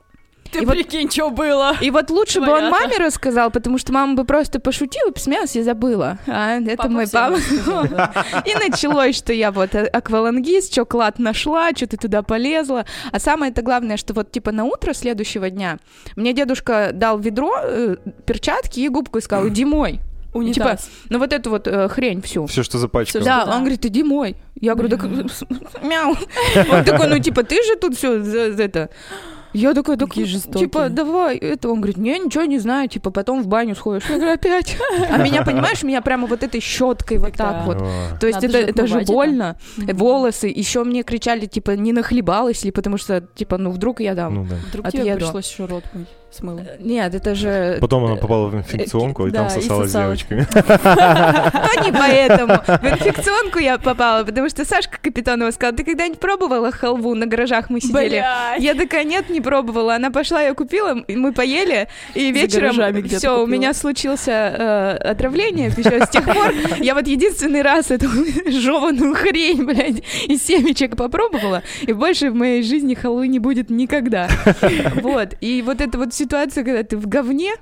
Ты И вот- прикинь, что было. И вот лучше бы он маме рассказал, потому что мама бы просто пошутила, посмеялась и забыла. А это Папа мой папа. И началось, что я вот э, аквалангист, что клад нашла, что ты туда полезла. А самое это главное, что вот типа на утро следующего дня мне дедушка дал ведро, э, перчатки и губку и сказал, иди мой. Унитаз. Ну вот эту вот э, хрень всю. Все, что запачкал. Да, да. он говорит, иди мой. Я говорю, так мяу. Он такой, ну типа ты же тут все это. Я такая, так, Какие жестокие. типа, давай, это, он говорит, не, ничего не знаю, типа, потом в баню сходишь. Я говорю, опять. А меня, понимаешь, меня прямо вот этой щеткой вот так вот. То есть это, же это же больно. Мгм. Волосы. Еще мне кричали, типа, не нахлебалась ли, потому что, типа, ну вдруг я дам. Ну да. Вдруг тебе Отъеду. пришлось еще рот мыть с мылом. Нет, это же... Потом она попала в инфекционку, и да, там и сосалась с девочками. А не поэтому. В инфекционку я попала, потому что Сашка Капитонова сказала, ты когда-нибудь пробовала халву? На гаражах мы сидели. Я такая, нет, не пробовала. Она пошла, я купила, мы поели, и вечером все, у меня случился э, отравление. С тех пор я вот единственный раз эту жеваную хрень, блядь, из семечек попробовала, и больше в моей жизни халвы не будет никогда. Вот. И вот эта вот ситуация, когда ты в говне,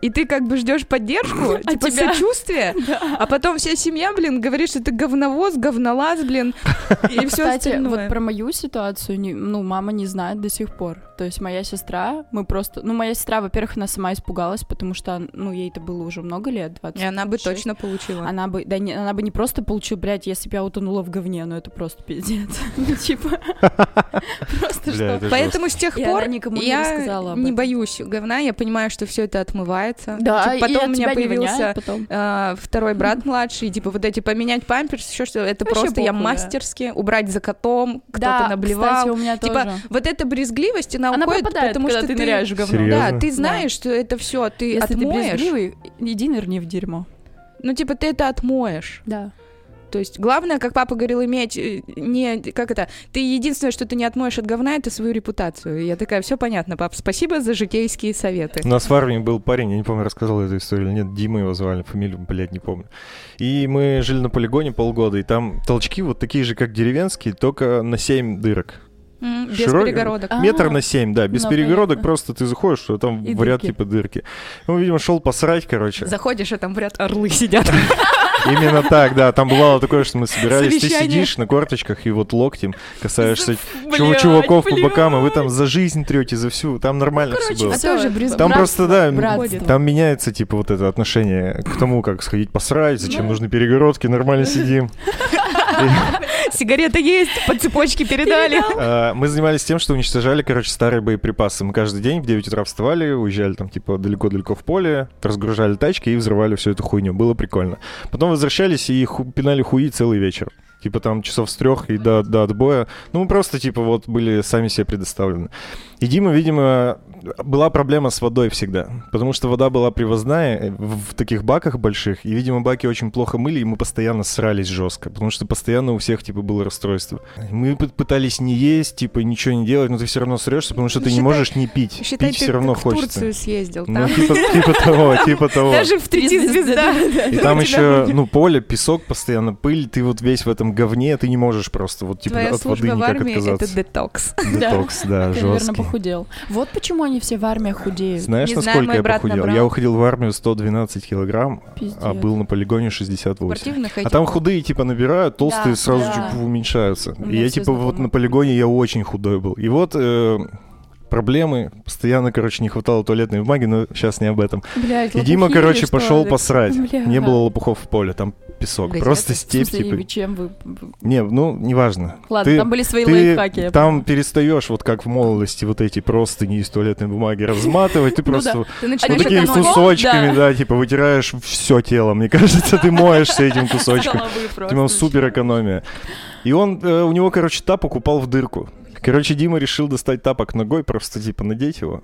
и ты как бы ждешь поддержку, А типа тебя- сочувствия, а потом вся семья, блин, говорит, что ты говновоз, говнолаз, блин, и все Кстати, остальное. вот про мою ситуацию, ну, мама не знает до сих пор. То есть моя сестра, мы просто... Ну, моя сестра, во-первых, она сама испугалась, потому что, ну, ей это было уже много лет, 20 И она бы 26. точно получила. Она бы, да, не, она бы не просто получила, блядь, если бы я утонула в говне, ну это просто пиздец. Ну, типа, просто что. это Поэтому с тех пор она никому не я не боюсь говна, я понимаю, что все это отмывается. Да, Типа, и потом от у меня появился потом. а, второй брат младший, и, типа вот эти поменять памперс, еще что это Вообще просто я да. мастерски убрать за котом, кто-то Да, наблевал. кстати, у меня Типа, тоже. Вот эта брезгливость, она, Она уходит, потому что ты ныряешь в говно. Серьезно? Да, ты Да. знаешь, что это все ты Если ты отмоешь. брезгливый, иди нырни в дерьмо. ну, типа, ты это отмоешь. Да. То есть главное, как папа говорил, иметь э, не как это. Ты единственное, что ты не отмоешь от говна, это свою репутацию. И я такая, все понятно, пап, спасибо за житейские советы. У нас в армии был парень, я не помню, рассказал эту историю или нет, Дима его звали, фамилию, блядь, не помню. И мы жили на полигоне полгода, и там толчки вот такие же, как деревенские, только на 7 дырок. Без Широкий- перегородок. А, Метр на 7, да, без ну, перегородок, понятно. просто ты заходишь, что там И в ряд дырки. типа дырки. Ну, видимо, шел посрать, короче. Заходишь, а там в ряд орлы сидят. Именно так, да. Там бывало такое, что мы собирались, ты сидишь на корточках и вот локтем касаешься чуваков по бокам, и вы блядь. там за жизнь трете, за всю. Там нормально все Короче, было. А Там просто, да, братство. Там меняется, типа, вот это отношение к тому, как сходить посрать, зачем Ну. нужны перегородки, нормально сидим. Сигарета есть, по цепочке передали. А, Мы занимались тем, что уничтожали, короче, старые боеприпасы. Мы каждый день в 9 утра вставали, уезжали там, типа, далеко-далеко в поле, разгружали тачки и взрывали всю эту хуйню. Было прикольно. Потом возвращались и ху- пинали хуи целый вечер. Типа там часов с трех и до, до отбоя. Ну, мы просто, типа, вот были сами себе предоставлены. И Дима, видимо, была проблема с водой всегда. Потому что вода была привозная э, в, в таких баках больших. И, видимо, баки очень плохо мыли, и мы постоянно срались жестко. Потому что постоянно у всех, типа, было расстройство. Мы пытались не есть, типа, ничего не делать, но ты все равно срешься, потому что ты не Считай- можешь не пить. Считай, пить ты все равно как в хочется. Турцию съездил. Ну, Там типа, типа того, типа того. даже в Три звезда. И там еще, ну, поле, песок постоянно, пыль, ты вот весь в этом говне, ты не можешь просто вот, типа, от воды в никак армии — это отказаться. детокс. Детокс, да, жесткий. Похудел. Вот почему они все в армии худеют. Знаешь, Не знаю, насколько мой я похудел? набрал. Я уходил в армию 112 килограмм, Пиздец. а был на полигоне 68. Спортивных А этих. там худые, типа, набирают, толстые Да, сразу да. чуть уменьшаются. И я, типа, вот знакомые. на полигоне я очень худой был. И вот э, проблемы, постоянно, короче, не хватало туалетной бумаги, но сейчас не об этом. Блядь, И Дима, короче, пошел ли? посрать. Бля. Не было лопухов в поле, там песок. Газеты. Просто В степь, смысле, типа. чем вы... Не, ну, неважно. Ладно, Ты- там были свои Ты лайфхаки. там перестаешь, вот как в молодости, вот эти простыни из туалетной бумаги разматывать, ты Ну просто вот такими кусочками, Да. типа вытираешь все тело. Мне кажется, ты моешься этим кусочком. Типа супер экономия. И он, э, у него, короче, тапок упал в дырку. Короче, Дима решил достать тапок ногой, просто типа надеть его.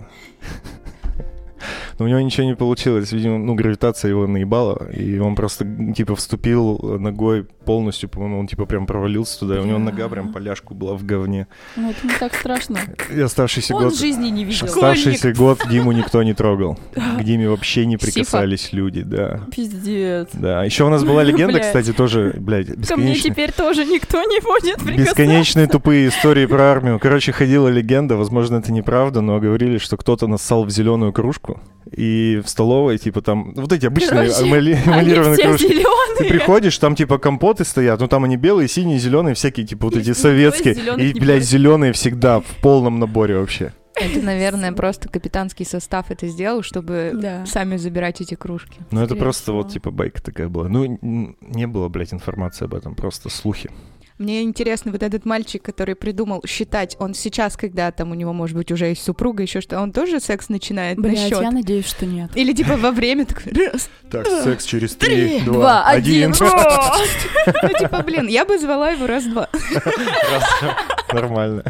Но у него ничего не получилось. Видимо, ну, гравитация его наебала. И он просто, типа, вступил ногой полностью, по-моему, он, типа, прям провалился туда. И у него нога прям поляшку была в говне. Ну, это не так страшно. И оставшийся Он год... жизни не видел. Оставшийся год Диму никто не трогал. К Диме вообще не Сифа. прикасались люди, да. Пиздец. Да, еще у нас была легенда, кстати, тоже, блядь, Ко мне теперь тоже никто не будет прикасаться. Бесконечные тупые истории про армию. Короче, ходила легенда, возможно, это неправда, но говорили, что кто-то нассал в зеленую кружку, и в столовой, типа, там, вот эти обычные Короче, эмалированные кружки. Ты зеленые. приходишь, там, типа, компоты стоят, ну, там они белые, синие, зеленые, всякие, типа, вот эти советские. И, блядь, зеленые всегда в полном наборе вообще. Это, наверное, просто капитанский состав это сделал, чтобы Да. сами забирать эти кружки. Ну, это просто всего. вот, типа, байка такая была. Ну, не было, блядь, информации об этом, просто слухи. Мне интересно, вот этот мальчик, который придумал считать, он сейчас, когда там у него, может быть, уже есть супруга, еще что, он тоже секс начинает на Блядь, счет? я надеюсь, что нет. Или типа во время такой, раз, Так, секс через Три, два, два, один. ну типа, блин, я бы звала его раз-два. Раз. Нормально.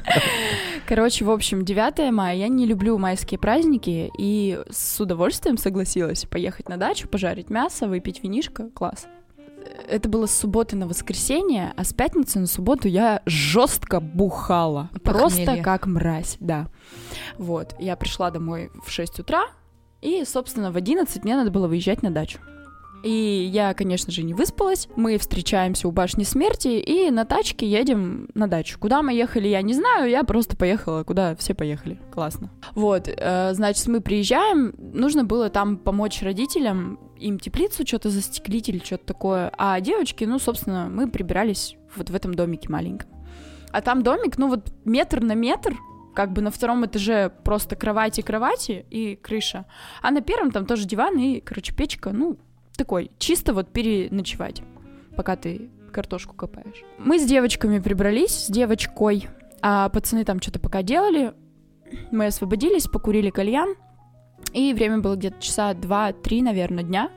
Короче, в общем, 9 мая. Я не люблю майские праздники и с удовольствием согласилась поехать на дачу, пожарить мясо, выпить винишко. Класс. Это было с субботы на воскресенье, а с пятницы на субботу я жестко бухала. Похмелье. Просто как мразь, да. Вот, я пришла домой в 6 утра, и, собственно, в 11 мне надо было выезжать на дачу. И я, конечно же, не выспалась. Мы встречаемся у башни смерти и на тачке едем на дачу. Куда мы ехали, я не знаю. Я просто поехала, куда все поехали. Классно. Вот, э, значит, мы приезжаем. Нужно было там помочь родителям, им теплицу что-то застеклить или что-то такое. А девочки, ну, собственно, мы прибирались вот в этом домике маленьком. А там домик, ну, вот метр на метр, как бы на втором этаже просто кровати, кровати и крыша. А на первом там тоже диван и, короче, печка, ну, такой, чисто вот переночевать, пока ты картошку копаешь. Мы с девочками прибрались, с девочкой, а пацаны там что-то пока делали. Мы освободились, покурили кальян, и время было где-то часа два-три, наверное, дня.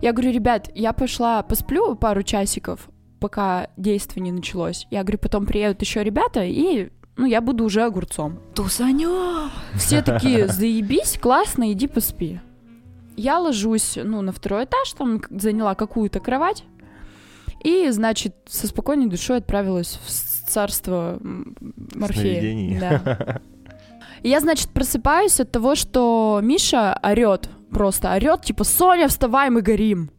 Я говорю, ребят, я пошла посплю пару часиков, пока действие не началось. Я говорю, потом приедут еще ребята, и ну, я буду уже огурцом. Тусанем! Все такие, заебись, классно, иди поспи. Я ложусь, ну, на второй этаж, там заняла какую-то кровать. И, значит, со спокойной душой отправилась в царство Морфея. Сновидений. Да. И я, значит, просыпаюсь от того, что Миша орет, просто орет, типа, Соня, вставай, мы горим.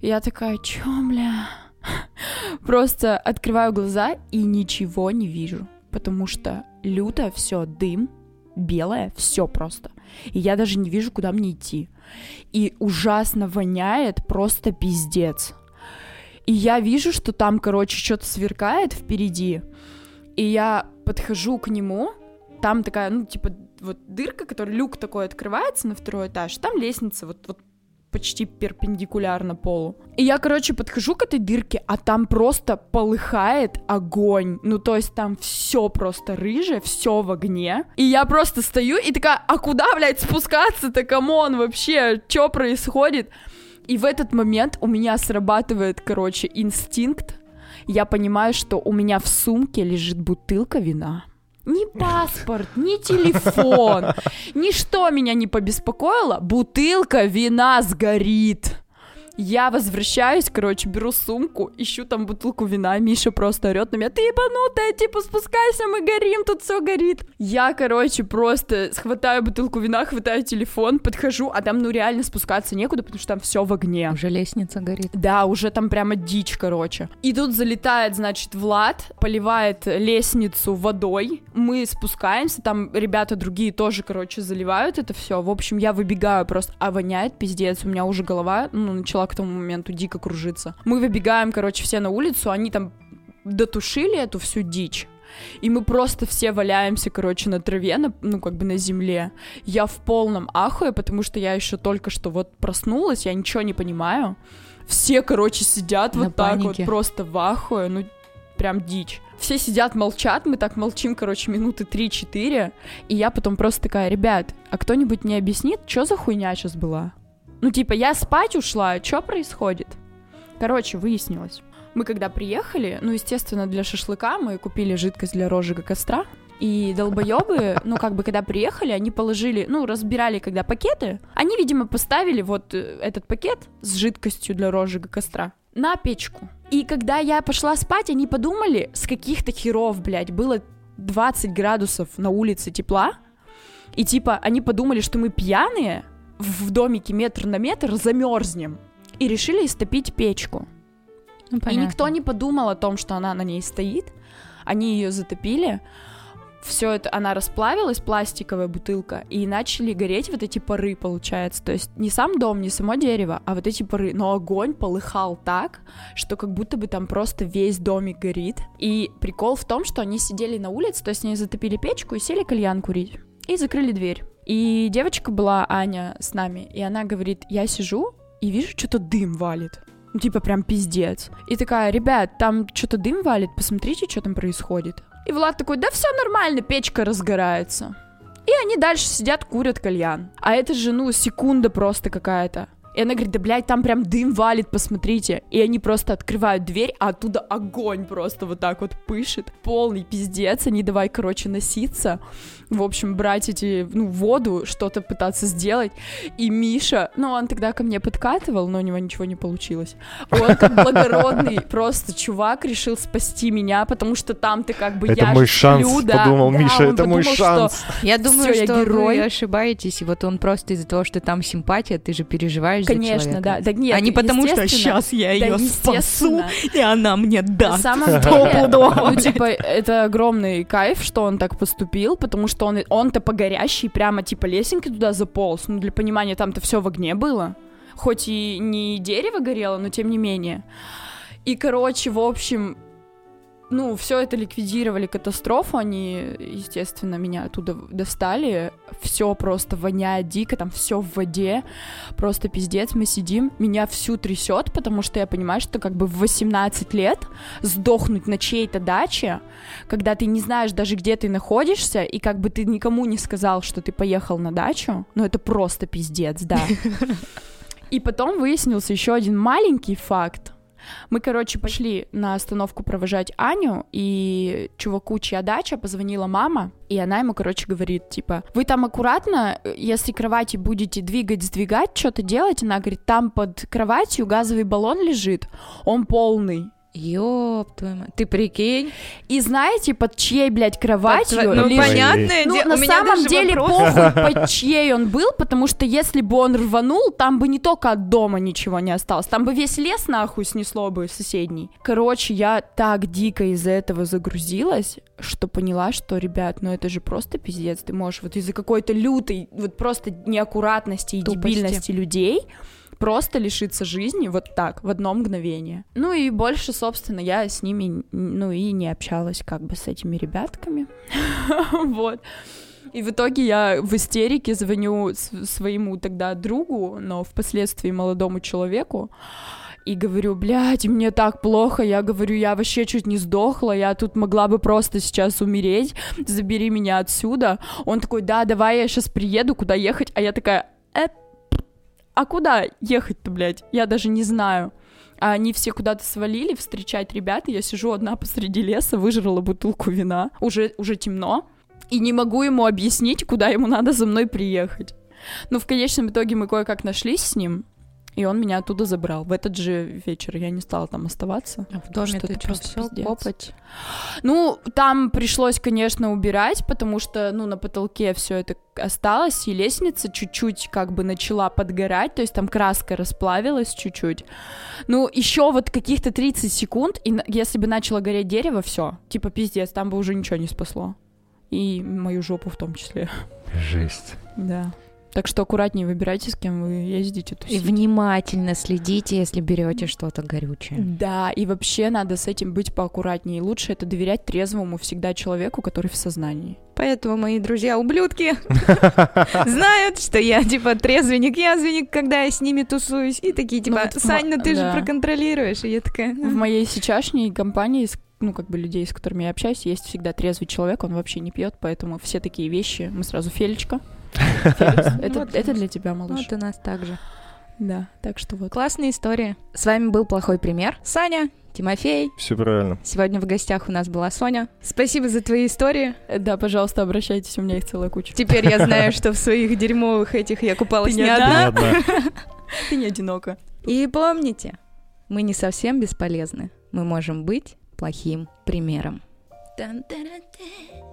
И я такая, чё, бля? Просто открываю глаза и ничего не вижу, потому что люто все дым, белое, все просто. И я даже не вижу, куда мне идти. И ужасно воняет, просто пиздец. И я вижу, что там, короче, что-то сверкает впереди. И я подхожу к нему, там такая, ну, типа, вот дырка, которая люк такой открывается на второй этаж, там лестница вот, вот почти перпендикулярно полу. И я, короче, подхожу к этой дырке, а там просто полыхает огонь. Ну, то есть там все просто рыжее, все в огне. И я просто стою и такая, а куда, блядь, спускаться-то, come on, вообще, что происходит? И в этот момент у меня срабатывает, короче, инстинкт. Я понимаю, что у меня в сумке лежит бутылка вина. Ни паспорт, ни телефон, ничто меня не побеспокоило. Бутылка вина сгорит. Я возвращаюсь, короче, беру сумку, ищу там бутылку вина, Миша просто орет на меня, ты ебанутая, типа, спускайся, мы горим, тут все горит. Я, короче, просто схватаю бутылку вина, хватаю телефон, подхожу, а там, ну, реально спускаться некуда, потому что там все в огне. Уже лестница горит. Да, уже там прямо дичь, короче. И тут залетает, значит, Влад, поливает лестницу водой. Мы спускаемся, там ребята другие тоже, короче, заливают это все. В общем, я выбегаю просто, а воняет пиздец. У меня уже голова, ну, начала к тому моменту дико кружиться. Мы выбегаем, короче, все на улицу, они там дотушили эту всю дичь. И мы просто все валяемся, короче, на траве, на, ну, как бы на земле. Я в полном ахуе, потому что я еще только что вот проснулась, я ничего не понимаю. Все, короче, сидят На вот так панике. вот, просто в ахуе, ну, прям дичь. Все сидят, молчат, мы так молчим, короче, минуты 3-4, и я потом просто такая, ребят, а кто-нибудь не объяснит, что за хуйня сейчас была? Ну, типа, я спать ушла, что происходит? Короче, выяснилось. Мы когда приехали, ну, естественно, для шашлыка мы купили жидкость для розжига костра. И долбоебы, ну, как бы, когда приехали, они положили, ну, разбирали, когда пакеты. Они, видимо, поставили вот э, этот пакет с жидкостью для розжига костра на печку. И когда я пошла спать, они подумали, с каких-то херов, блядь, было 20 градусов на улице тепла. И типа, они подумали, что мы пьяные, в домике метр на метр замерзнем. И решили истопить печку. Ну, И никто не подумал о том, что она на ней стоит. Они ее затопили. Все это, она расплавилась, пластиковая бутылка, и начали гореть вот эти пары, получается. То есть не сам дом, не само дерево, а вот эти пары. Но огонь полыхал так, что как будто бы там просто весь домик горит. И прикол в том, что они сидели на улице, то есть они затопили печку и сели кальян курить. И закрыли дверь. И девочка была, Аня, с нами, и она говорит, я сижу и вижу, что-то дым валит. Ну, типа, прям пиздец. И такая, ребят, там что-то дым валит, посмотрите, что там происходит. И Влад такой, да все нормально, печка разгорается. И они дальше сидят, курят кальян. А это же, ну, секунда просто какая-то. И она говорит, да, блядь, там прям дым валит, посмотрите. И они просто открывают дверь, а оттуда огонь просто вот так вот пышет. Полный пиздец, они давай, короче, носиться. В общем, брать эти, ну, воду, что-то пытаться сделать. И Миша, ну, он тогда ко мне подкатывал, но у него ничего не получилось. Он как благородный просто чувак решил спасти меня, потому что там ты как бы Это я мой шанс, сплю, да, подумал да, Миша, это мой что шанс. Я думаю, Всё, я что герой. вы ошибаетесь, и вот он просто из-за того, что там симпатия, ты же переживаешь Конечно, человека. да. Да нет, а не потому, что сейчас я Да, ее спасу, и она мне На даст. самом деле, ну, типа, это огромный кайф, что он так поступил, потому что он, он-то по горящей прямо, типа, лесенкой туда заполз. Ну, для понимания, там-то все в огне было. Хоть и не дерево горело, но тем не менее. И, короче, в общем, ну, все это ликвидировали катастрофу, они, естественно, меня оттуда достали, все просто воняет дико, там все в воде, просто пиздец, мы сидим, меня всю трясет, потому что я понимаю, что как бы в 18 лет сдохнуть на чьей-то даче, когда ты не знаешь даже, где ты находишься, и как бы ты никому не сказал, что ты поехал на дачу, ну, это просто пиздец, да. И потом выяснился еще один маленький факт, мы, короче, пошли на остановку провожать Аню, и чуваку, чья дача, позвонила мама, и она ему, короче, говорит, типа, вы там аккуратно, если кровати будете двигать, сдвигать, что-то делать, она говорит, там под кроватью газовый баллон лежит, он полный. Ёб твою мать. Ты прикинь? И знаете, под чьей, блядь, кроватью Под- ну, лежит? понятное Ну, дело, на самом деле вопрос. похуй, под чьей он был, потому что если бы он рванул, там бы не только от дома ничего не осталось, там бы весь лес нахуй снесло бы соседний. Короче, я так дико из-за этого загрузилась, что поняла, что, ребят, ну это же просто пиздец, ты можешь вот из-за какой-то лютой, вот просто неаккуратности и Тупости. дебильности людей просто лишиться жизни вот так, в одно мгновение. Ну и больше, собственно, я с ними, ну и не общалась как бы с этими ребятками. Вот. И в итоге я в истерике звоню своему тогда другу, но впоследствии молодому человеку, и говорю, блядь, мне так плохо, я говорю, я вообще чуть не сдохла, я тут могла бы просто сейчас умереть, забери меня отсюда. Он такой, да, давай я сейчас приеду, куда ехать, а я такая, «Э, а куда ехать-то, блядь? Я даже не знаю. А они все куда-то свалили встречать ребят, и я сижу одна посреди леса, выжрала бутылку вина, уже, уже темно, и не могу ему объяснить, куда ему надо за мной приехать. Но в конечном итоге мы кое-как нашлись с ним, и он меня оттуда забрал. В этот же вечер я не стала там оставаться. А в доме Что ты это просто копоть? Ну, там пришлось, конечно, убирать, потому что, ну, на потолке все это осталось, и лестница чуть-чуть как бы начала подгорать, то есть там краска расплавилась чуть-чуть. Ну, еще вот каких-то 30 секунд, и если бы начало гореть дерево, все, типа пиздец, там бы уже ничего не спасло. И мою жопу в том числе. Жесть. Да. Так что аккуратнее выбирайте, с кем вы ездите. И тусить. внимательно следите, если берете что-то горючее. Да, и вообще надо с этим быть поаккуратнее. И лучше это доверять трезвому всегда человеку, который в сознании. Поэтому мои друзья ублюдки знают, что я типа трезвенник, язвенник, когда я с ними тусуюсь. И такие типа, вот в Сань, ну ты же проконтролируешь. И я такая... В моей сейчасшней компании, ну, как бы людей, с которыми я общаюсь, есть всегда трезвый человек, он вообще не пьет, поэтому все такие вещи. Мы сразу Фелечка. Это, это для тебя, малыш. Вот у нас так же. Да, так что вот. Классная история. С вами был плохой пример. Саня, Тимофей. Все правильно. Сегодня в гостях у нас была Соня. Спасибо за твои истории. Да, пожалуйста, обращайтесь, у меня их целая куча. Теперь я знаю, что в своих дерьмовых этих я купалась не одна. Ты не одинока. И помните, мы не совсем бесполезны. Мы можем быть плохим примером. Тан-таран-тан.